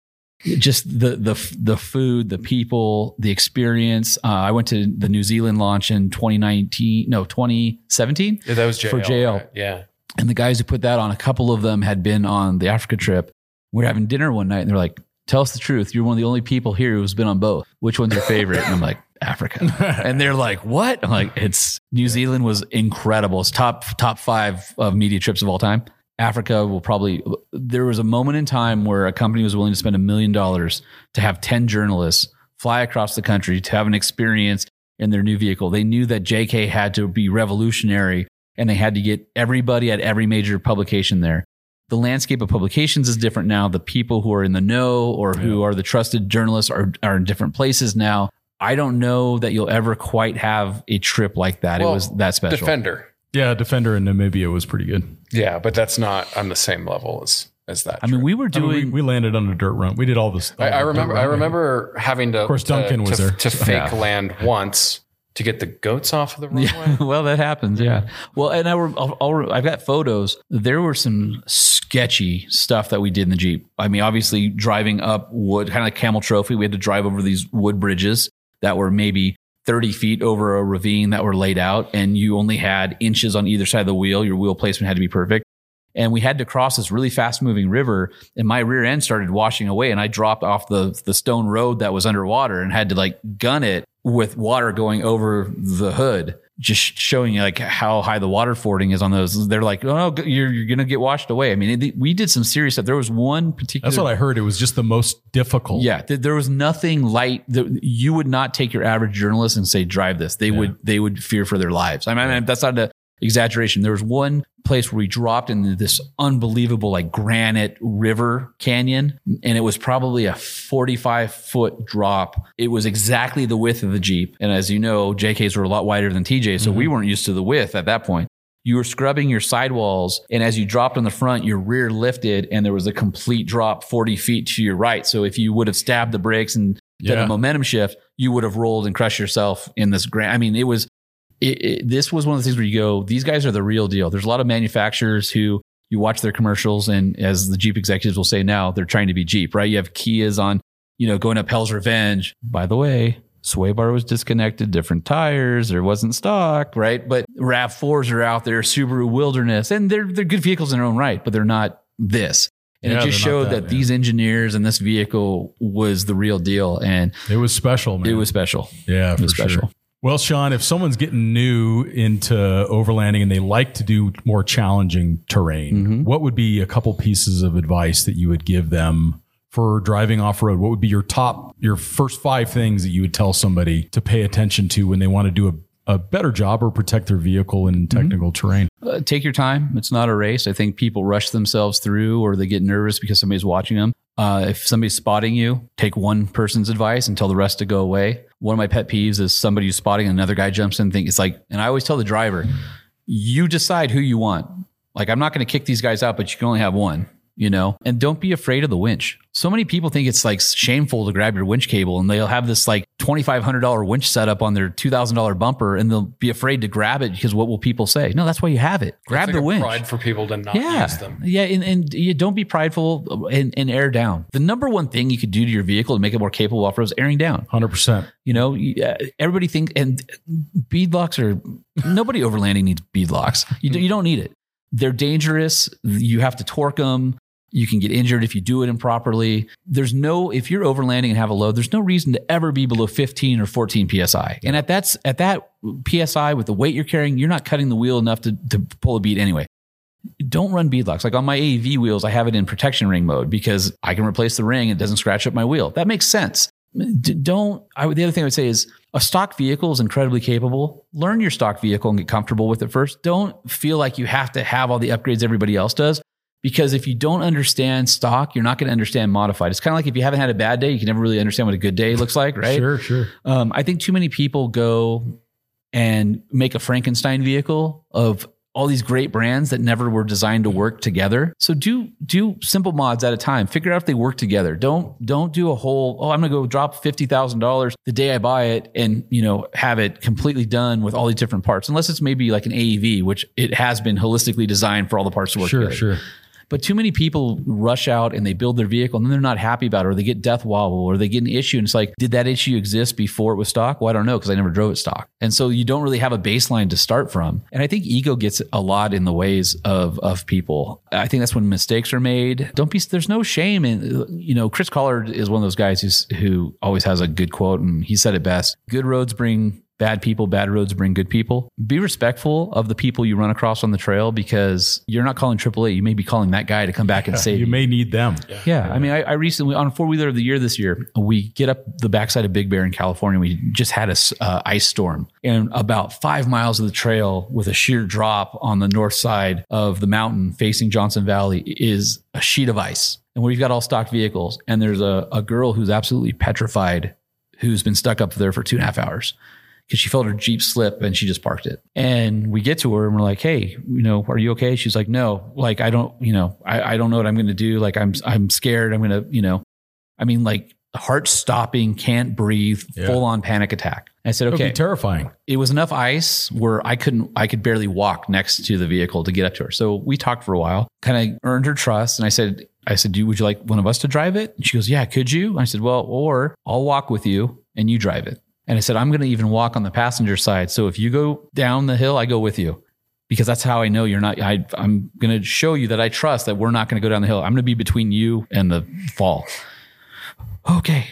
just the the the food, the people, the experience. Uh, I went to the New Zealand launch in 2019, no, 2017 Yeah, that was JL. For JL. right? Yeah. And the guys who put that on, a couple of them had been on the Africa trip. We were having dinner one night and they're like, tell us the truth. You're one of the only people here who's been on both. Which one's your favorite? And I'm like, Africa. and they're like, what? I'm like, it's New Zealand was incredible. It's top top five of media trips of all time. Africa will probably. There was a moment in time where a company was willing to spend a million dollars to have ten journalists fly across the country to have an experience in their new vehicle. They knew that JK had to be revolutionary, and they had to get everybody at every major publication there the landscape of publications is different now. The people who are in the know or who are the trusted journalists are, are in different places now. I don't know that you'll ever quite have a trip like that. Well, it was that special. Defender. Yeah, Defender in Namibia was pretty good. Yeah, but that's not on the same level as as that. I mean, we were I mean, doing. we, we landed on a dirt run. We did all this. I, I remember. I remember having to. Of course, Duncan to, was to, there. to fake Yeah. land once to get the goats off of the runway. Yeah, well, that happens. Yeah. Well, and I, were- I'll, I'll, I've got photos. There were some sketchy stuff that we did in the Jeep. I mean, obviously driving up wood, kind of like Camel Trophy. We had to drive over these wood bridges that were maybe 30 feet over a ravine that were laid out, and you only had inches on either side of the wheel. Your wheel placement had to be perfect. And we had to cross this really fast moving river, and my rear end started washing away, and I dropped off the the stone road that was underwater and had to like gun it with water going over the hood, just showing you like how high the water fording is on those. They're like, oh, no, you're you're gonna get washed away. I mean, it, we did some serious stuff. There was one particular. That's what I heard. It was just the most difficult. Yeah, th- there was nothing light. That you would not take your average journalist and say drive this. They would they would fear for their lives. I mean, that's not an exaggeration. There was one place where we dropped into this unbelievable like granite river canyon, and it was probably a forty five foot drop. It was exactly the width of the jeep, and as you know, JKs were a lot wider than TJ, so mm-hmm. we weren't used to the width at that point you were scrubbing your sidewalls and as you dropped on the front your rear lifted and there was a complete drop 40 feet to your right so if you would have stabbed the brakes and done Yeah. a momentum shift you would have rolled and crushed yourself in this grand i mean it was it, it, this was one of the things where you go these guys are the real deal there's a lot of manufacturers who you watch their commercials and as the jeep executives will say now they're trying to be jeep right you have kias on you know going up hell's revenge by the way sway bar was disconnected, different tires, there wasn't stock, right? But RAV4s are out there, Subaru Wilderness, and they're they're good vehicles in their own right, but they're not this. And Yeah, it just showed that, that, these engineers and this vehicle was the real deal. And It was special, man. it was special. yeah, for was sure. Well, Sean, if someone's getting new into overlanding and they like to do more challenging terrain, Mm-hmm. what would be a couple pieces of advice that you would give them for driving off road? What would be your top, your first five things that you would tell somebody to pay attention to when they want to do a, a better job or protect their vehicle in Mm-hmm. technical terrain? Uh, take your time. It's not a race. I think people rush themselves through or they get nervous because somebody's watching them. Uh, if somebody's spotting you, take one person's advice and tell the rest to go away. One of my pet peeves is somebody who's spotting another guy jumps in think it's like, and I always tell the driver, you decide who you want. Like, I'm not going to kick these guys out, but you can only have one, you know? And don't be afraid of the winch. So many people think it's like shameful to grab your winch cable and they'll have this like $2,500 winch setup on their $2,000 bumper and they'll be afraid to grab it because what will people say? No, that's why you have it. Grab It's the winch. Pride for people to not Yeah. use them. Yeah. And, and you don't be prideful and, and air down. The number one thing you could do to your vehicle to make it more capable off road is airing down. 100%. You know, uh, everybody thinks, and bead locks are, nobody overlanding needs bead locks. You, do- you don't need it. They're dangerous. You have to torque them. You can get injured if you do it improperly. There's no, if you're overlanding and have a load, there's no reason to ever be below 15 or 14 PSI. And at that's, at that PSI with the weight you're carrying, you're not cutting the wheel enough to, to pull a bead anyway don't run beadlocks. Like on my AEV wheels, I have it in protection ring mode because I can replace the ring. And it doesn't scratch up my wheel. That makes sense. D- don't. I the other thing I would say is a stock vehicle is incredibly capable. Learn your stock vehicle and get comfortable with it first. Don't feel like you have to have all the upgrades everybody else does. Because if you don't understand stock, you're not going to understand modified. It's kind of like if you haven't had a bad day, you can never really understand what a good day looks like, right? Sure, sure. Um, I think too many people go and make a Frankenstein vehicle of all these great brands that never were designed to work together. So do do simple mods at a time. Figure out if they work together. Don't don't do a whole. Oh, I'm gonna go drop fifty thousand dollars the day I buy it, and you know have it completely done with all these different parts. Unless it's maybe like an AEV, which it has been holistically designed for all the parts to work Sure, together sure. But too many people rush out and they build their vehicle and then they're not happy about it or they get death wobble or they get an issue. And it's like, did that issue exist before it was stock? Well, I don't know because I never drove it stock. And so you don't really have a baseline to start from. And I think ego gets a lot in the ways of, of people. I think that's when mistakes are made. Don't be, there's no shame in, you know, Chris Collard is one of those guys who's, who always has a good quote and he said it best. Good roads bring bad people, bad roads bring good people. Be respectful of the people you run across on the trail because you're not calling AAA. You may be calling that guy to come back and save you you. may need them. Yeah. I mean, I, I recently, on four wheeler of the year this year, we get up the backside of Big Bear in California. We just had a s- uh, ice storm and about five miles of the trail with a sheer drop on the north side of the mountain facing Johnson Valley is a sheet of ice. And we've got all stock vehicles. And there's a, a girl who's absolutely petrified who's been stuck up there for two and a half hours because she felt her Jeep slip and she just parked it. And we get to her and we're like, Hey, you know, are you okay? She's like, no, like, I don't, you know, I, I don't know what I'm going to do. Like, I'm, I'm scared. I'm going to, you know, I mean, like heart stopping, can't breathe, Yeah. full on panic attack. I said, okay, be terrifying. it was enough ice where I couldn't, I could barely walk next to the vehicle to get up to her. So we talked for a while, kind of earned her trust. And I said, I said, would you like one of us to drive it? And she goes, yeah, could you? I said, well, or I'll walk with you and you drive it. And I said, I'm going to even walk on the passenger side. So if you go down the hill, I go with you because that's how I know you're not, I, I'm going to show you that I trust that we're not going to go down the hill. I'm going to be between you and the fall. Okay.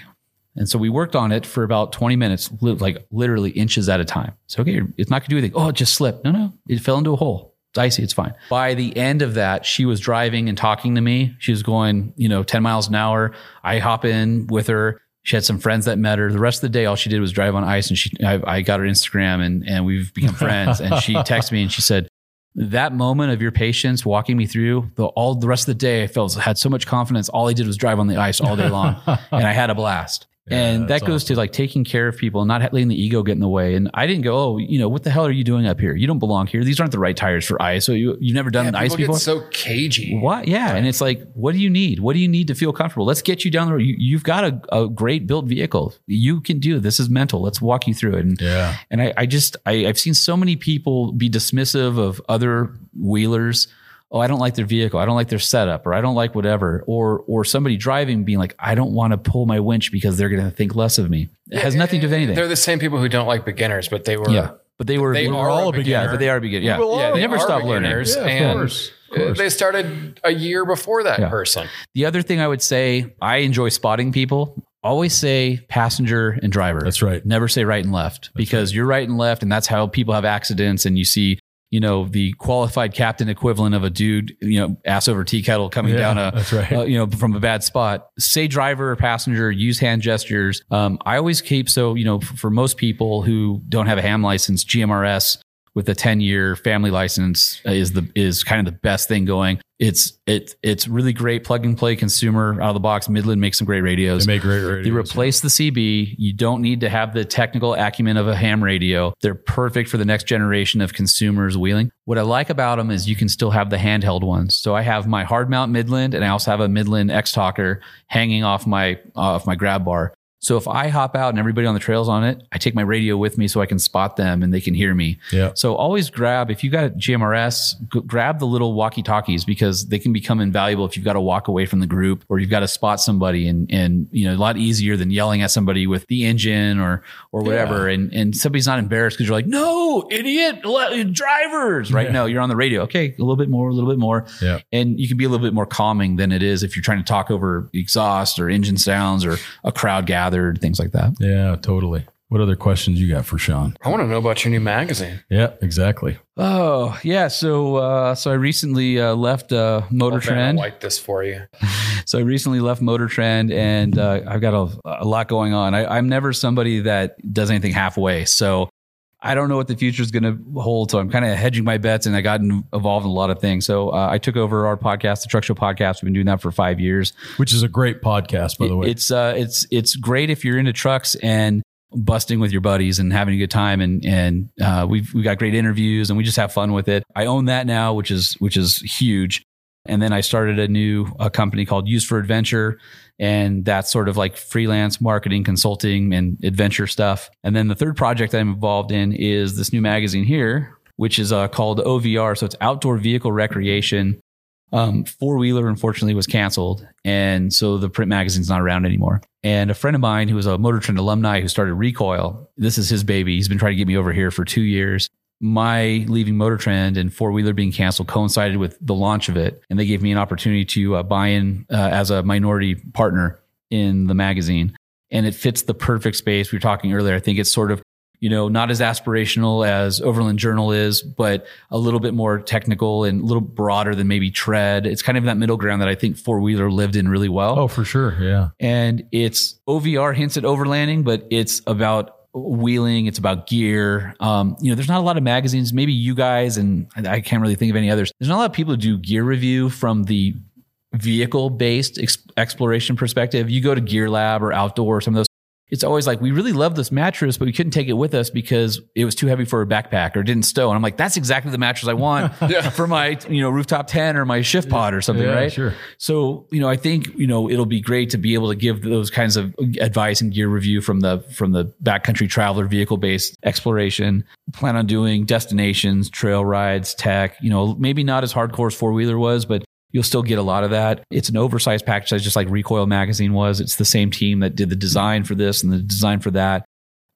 And so we worked on it for about 20 minutes, like literally inches at a time. So, okay, it's not going to do anything. Oh, it just slipped. No, no, it fell into a hole. It's icy. It's fine. By the end of that, she was driving and talking to me. She was going, you know, 10 miles an hour. I hop in with her. She had some friends that met her. The rest of the day, all she did was drive on ice. And she, I, I got her Instagram and, and we've become friends. and she texted me and she said, that moment of your patience walking me through the all the rest of the day, I felt had so much confidence. All I did was drive on the ice all day long, and I had a blast. And that goes to like taking care of people and not letting the ego get in the way. And I didn't go, oh, you know, what the hell are you doing up here? You don't belong here. These aren't the right tires for ice. So you you've never done Yeah, ice before. so cagey. What? Yeah. And it's like, what do you need? What do you need to feel comfortable? Let's get you down the road. You, you've got a, a great built vehicle. You can do. This is mental. Let's walk you through it. And, Yeah. and I, I just, I, I've seen so many people be dismissive of other wheelers. Oh, I don't like their vehicle. I don't like their setup or I don't like whatever. Or, or somebody driving being like, I don't want to pull my winch because they're going to think less of me. It has nothing to do with anything. They're the same people who don't like beginners, but they were yeah. But they were, They were are all a beginners. Yeah. beginner. But they are beginners. Yeah. will yeah. all They never stop learning. beginners, Yeah, of and course, course. they started a year before that Yeah. person. The other thing I would say, I enjoy spotting people. Always say passenger and driver. That's right. Never say right and left because you're right and left, and that's how people have accidents. And you see, you know, the qualified captain equivalent of a dude, you know, ass over tea kettle coming Yeah, down a, that's right. uh, you know, from a bad spot. Say driver or passenger, use hand gestures. Um, I always keep so, you know, f- for most people who don't have a ham license, GMRS with a 10 year family license uh, is the is kind of the best thing going. It's it it's really great plug and play consumer out of the box. Midland makes some great radios. They make great radios. They replace the CB. You don't need to have the technical acumen of a ham radio. They're perfect for the next generation of consumers wheeling. What I like about them is you can still have the handheld ones. So I have my hard mount Midland, and I also have a Midland X Talker hanging off my off my grab bar. So if I hop out and everybody on the trails on it, I take my radio with me so I can spot them and they can hear me. Yeah. So always grab if you got a GMRS, g- grab the little walkie talkies because they can become invaluable if you've got to walk away from the group or you've got to spot somebody and and you know a lot easier than yelling at somebody with the engine or or whatever and and somebody's not embarrassed because you're like no idiot drivers right Yeah. no you're on the radio okay a little bit more a little bit more Yeah. and you can be a little bit more calming than it is if you're trying to talk over exhaust or engine sounds or a crowd gathered things like that. Yeah, totally. What other questions you got for Sean? I want to know about your new magazine. Yeah, exactly. Oh yeah, so uh, so I recently uh, left uh, Motor Oh, man, I Trend. like this for you. So I recently left Motor Trend, and uh, I've got a, a lot going on. I, I'm never somebody that does anything halfway, so I don't know what the future is going to hold. So I'm kind of hedging my bets, and I got involved in a lot of things. So uh, I took over our podcast, the Truck Show Podcast. We've been doing that for five years. Which is a great podcast, by the way. It's uh, it's it's great if you're into trucks and busting with your buddies and having a good time and and uh, we've we got great interviews and we just have fun with it. I own that now, which is which is huge. And then I started a new a company called Use for Adventure, and that's sort of like freelance marketing, consulting, and adventure stuff. And then the third project I'm involved in is this new magazine here, which is uh, called OVR. So it's Outdoor Vehicle Recreation. Um, Four Wheeler, unfortunately, was canceled. And so the print magazine's not around anymore. And a friend of mine who was a Motor Trend alumni who started Recoil, this is his baby. He's been trying to get me over here for two years. My leaving Motor Trend and Four Wheeler being canceled coincided with the launch of it. And they gave me an opportunity to uh, buy in uh, as a minority partner in the magazine. And it fits the perfect space. We were talking earlier. I think it's sort of you know, not as aspirational as Overland Journal is, but a little bit more technical and a little broader than maybe Tread. It's kind of that middle ground that I think Four Wheeler lived in really well. Oh, for sure. Yeah. And it's OVR hints at overlanding, but it's about wheeling. It's about gear. Um, you know, there's not a lot of magazines. Maybe you guys and I can't really think of any others. There's not a lot of people who do gear review from the vehicle based ex- exploration perspective. You go to Gear Lab or Outdoor, or some of those it's always like, we really love this mattress, but we couldn't take it with us because it was too heavy for a backpack or didn't stow. And I'm like, that's exactly the mattress I want yeah. for my, you know, rooftop 10 or my shift pod or something, yeah, right? Sure. So, you know, I think, you know, it'll be great to be able to give those kinds of advice and gear review from the, from the backcountry traveler vehicle based exploration. Plan on doing destinations, trail rides, tech, you know, maybe not as hardcore as four wheeler was, but You'll still get a lot of that. It's an oversized package, just like Recoil Magazine was. It's the same team that did the design for this and the design for that.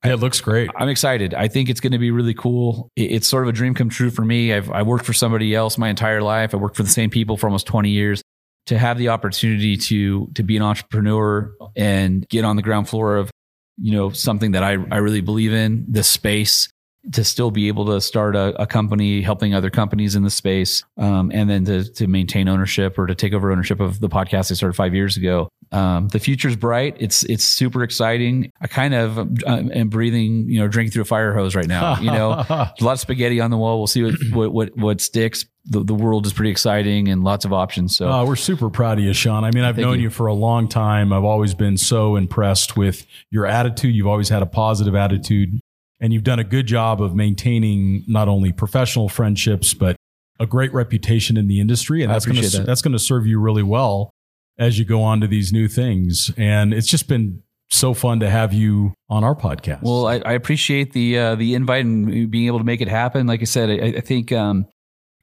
It looks great. I'm excited. I think it's going to be really cool. It's sort of a dream come true for me. I've I worked for somebody else my entire life. I worked for the same people for almost 20 years. To have the opportunity to to be an entrepreneur and get on the ground floor of you know something that I I really believe in, the space to still be able to start a, a company helping other companies in the space um, and then to, to maintain ownership or to take over ownership of the podcast I started five years ago. Um, the future's bright. It's it's super exciting. I kind of uh, am breathing, you know, drinking through a fire hose right now. You know, a lot of spaghetti on the wall. We'll see what what what, what sticks. The, the world is pretty exciting and lots of options. So uh, we're super proud of you, Sean. I mean, I've known you. you for a long time. I've always been so impressed with your attitude. You've always had a positive attitude and you've done a good job of maintaining not only professional friendships but a great reputation in the industry. And that's going to that. that's going to serve you really well as you go on to these new things. And it's just been so fun to have you on our podcast. Well i, I appreciate the uh, the invite and being able to make it happen. Like i said i, I think um,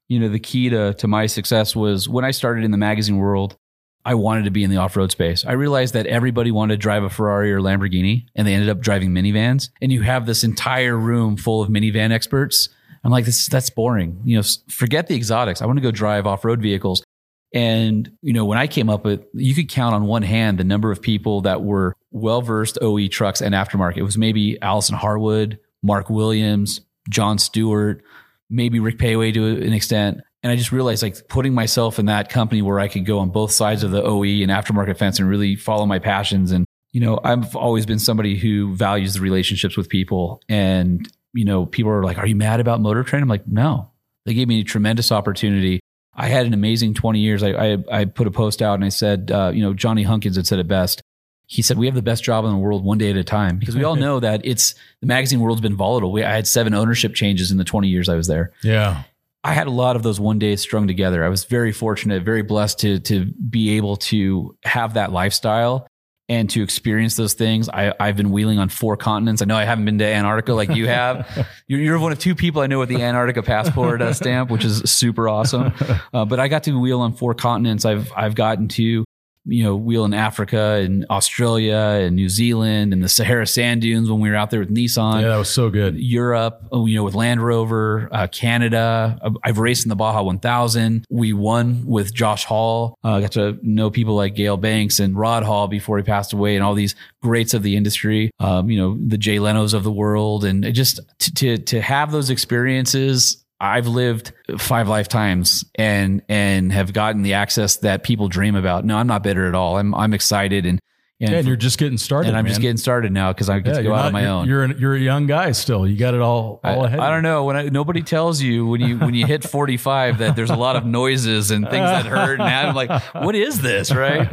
you know the key to to my success was when i started in the magazine world I wanted to be in the off road space. I realized that everybody wanted to drive a Ferrari or Lamborghini and they ended up driving minivans. And you have this entire room full of minivan experts. I'm like, this, that's boring. You know, forget the exotics. I want to go drive off road vehicles. And, you know, when I came up with, you could count on one hand the number of people that were well versed OE trucks and aftermarket. It was maybe Allison Harwood, Mark Williams, John Stewart, maybe Rick Péwé to an extent. And I just realized like putting myself in that company where I could go on both sides of the OE and aftermarket fence and really follow my passions. And, you know, I've always been somebody who values the relationships with people. And, you know, people are like, are you mad about Motor Trend? I'm like, no, they gave me a tremendous opportunity. I had an amazing 20 years. I, I, I put a post out and I said, uh, you know, Johnny Hunkins had said it best. He said, we have the best job in the world one day at a time because we all know that it's the magazine world's been volatile. We, I had seven ownership changes in the 20 years I was there. Yeah. I had a lot of those one days strung together. I was very fortunate, very blessed to to be able to have that lifestyle and to experience those things. I, I've been wheeling on four continents. I know I haven't been to Antarctica like you have. you're, you're, one of two people I know with the Antarctica passport uh, stamp, which is super awesome. Uh, but I got to wheel on four continents. I've I've gotten to you know, wheel in Africa and Australia and New Zealand and the Sahara sand dunes when we were out there with Nissan. Yeah, that was so good. Europe, oh, you know, with Land Rover, uh, Canada. I've raced in the Baja 1000. We won with Josh Hall. I uh, got to know people like Gale Banks and Rod Hall before he passed away and all these greats of the industry, um, you know, the Jay Leno's of the world. And just to, to, to have those experiences I've lived five lifetimes and and have gotten the access that people dream about. No, I'm not bitter at all. I'm I'm excited and and, yeah, and you're just getting started. And I'm man. just getting started now because I get yeah, to go out not, on my own. You're you're a young guy still. You got it all all I, ahead. I don't know when I, nobody tells you when you when you hit 45 that there's a lot of noises and things that hurt. And I'm like, what is this? Right?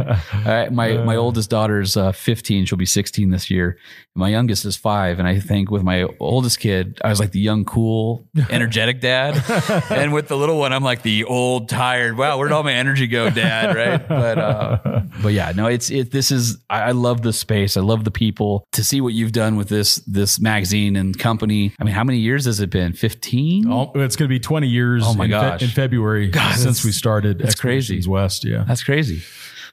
my my oldest daughter's uh, 15. She'll be 16 this year. My youngest is five, and I think with my oldest kid, I was like the young, cool, energetic dad, and with the little one, I'm like the old, tired. Wow, where'd all my energy go, Dad? Right? But uh, but yeah, no, it's it. This is. I, I, I love the space. I love the people. To see what you've done with this this magazine and company. I mean, how many years has it been? Fifteen. Oh, it's going to be 20 years Oh my in, Fe- gosh. in February since we started that's crazy. West. Yeah. That's crazy.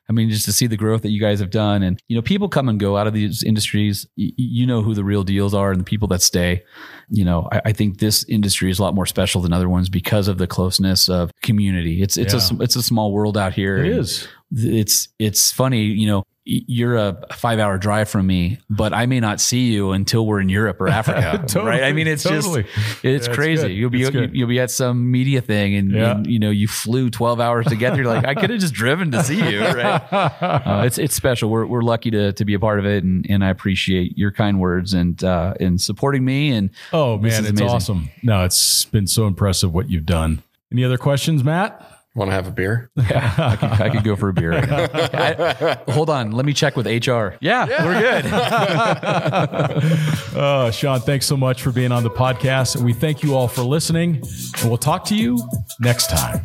I mean, just to see the growth that you guys have done, and you know, people come and go out of these industries. Y- you know who the real deals are, and the people that stay. You know, I, I think this industry is a lot more special than other ones because of the closeness of community. It's it's Yeah. a it's a small world out here. It is. It's it's funny. You know, you're a five hour drive from me, but I may not see you until we're in Europe or Africa. Totally, right? I mean, it's totally. just it's Yeah, crazy. good. You'll be It's good. you'll be at some media thing, and, Yeah. and, you know you flew twelve hours to get there. You're like, I could have just driven to see you. Right? uh, it's it's special. We're we're lucky to to be a part of it, and and I appreciate your kind words and uh, and supporting me. And Oh, man. It's amazing. awesome. No, it's been so impressive what you've done. Any other questions, Matt? Want to have a beer? I could, I could go for a beer. Right. I- hold on, let me check with HR. Yeah, we're good. Uh, Sean, thanks so much for being on the podcast. And we thank you all for listening. And we'll talk to you next time.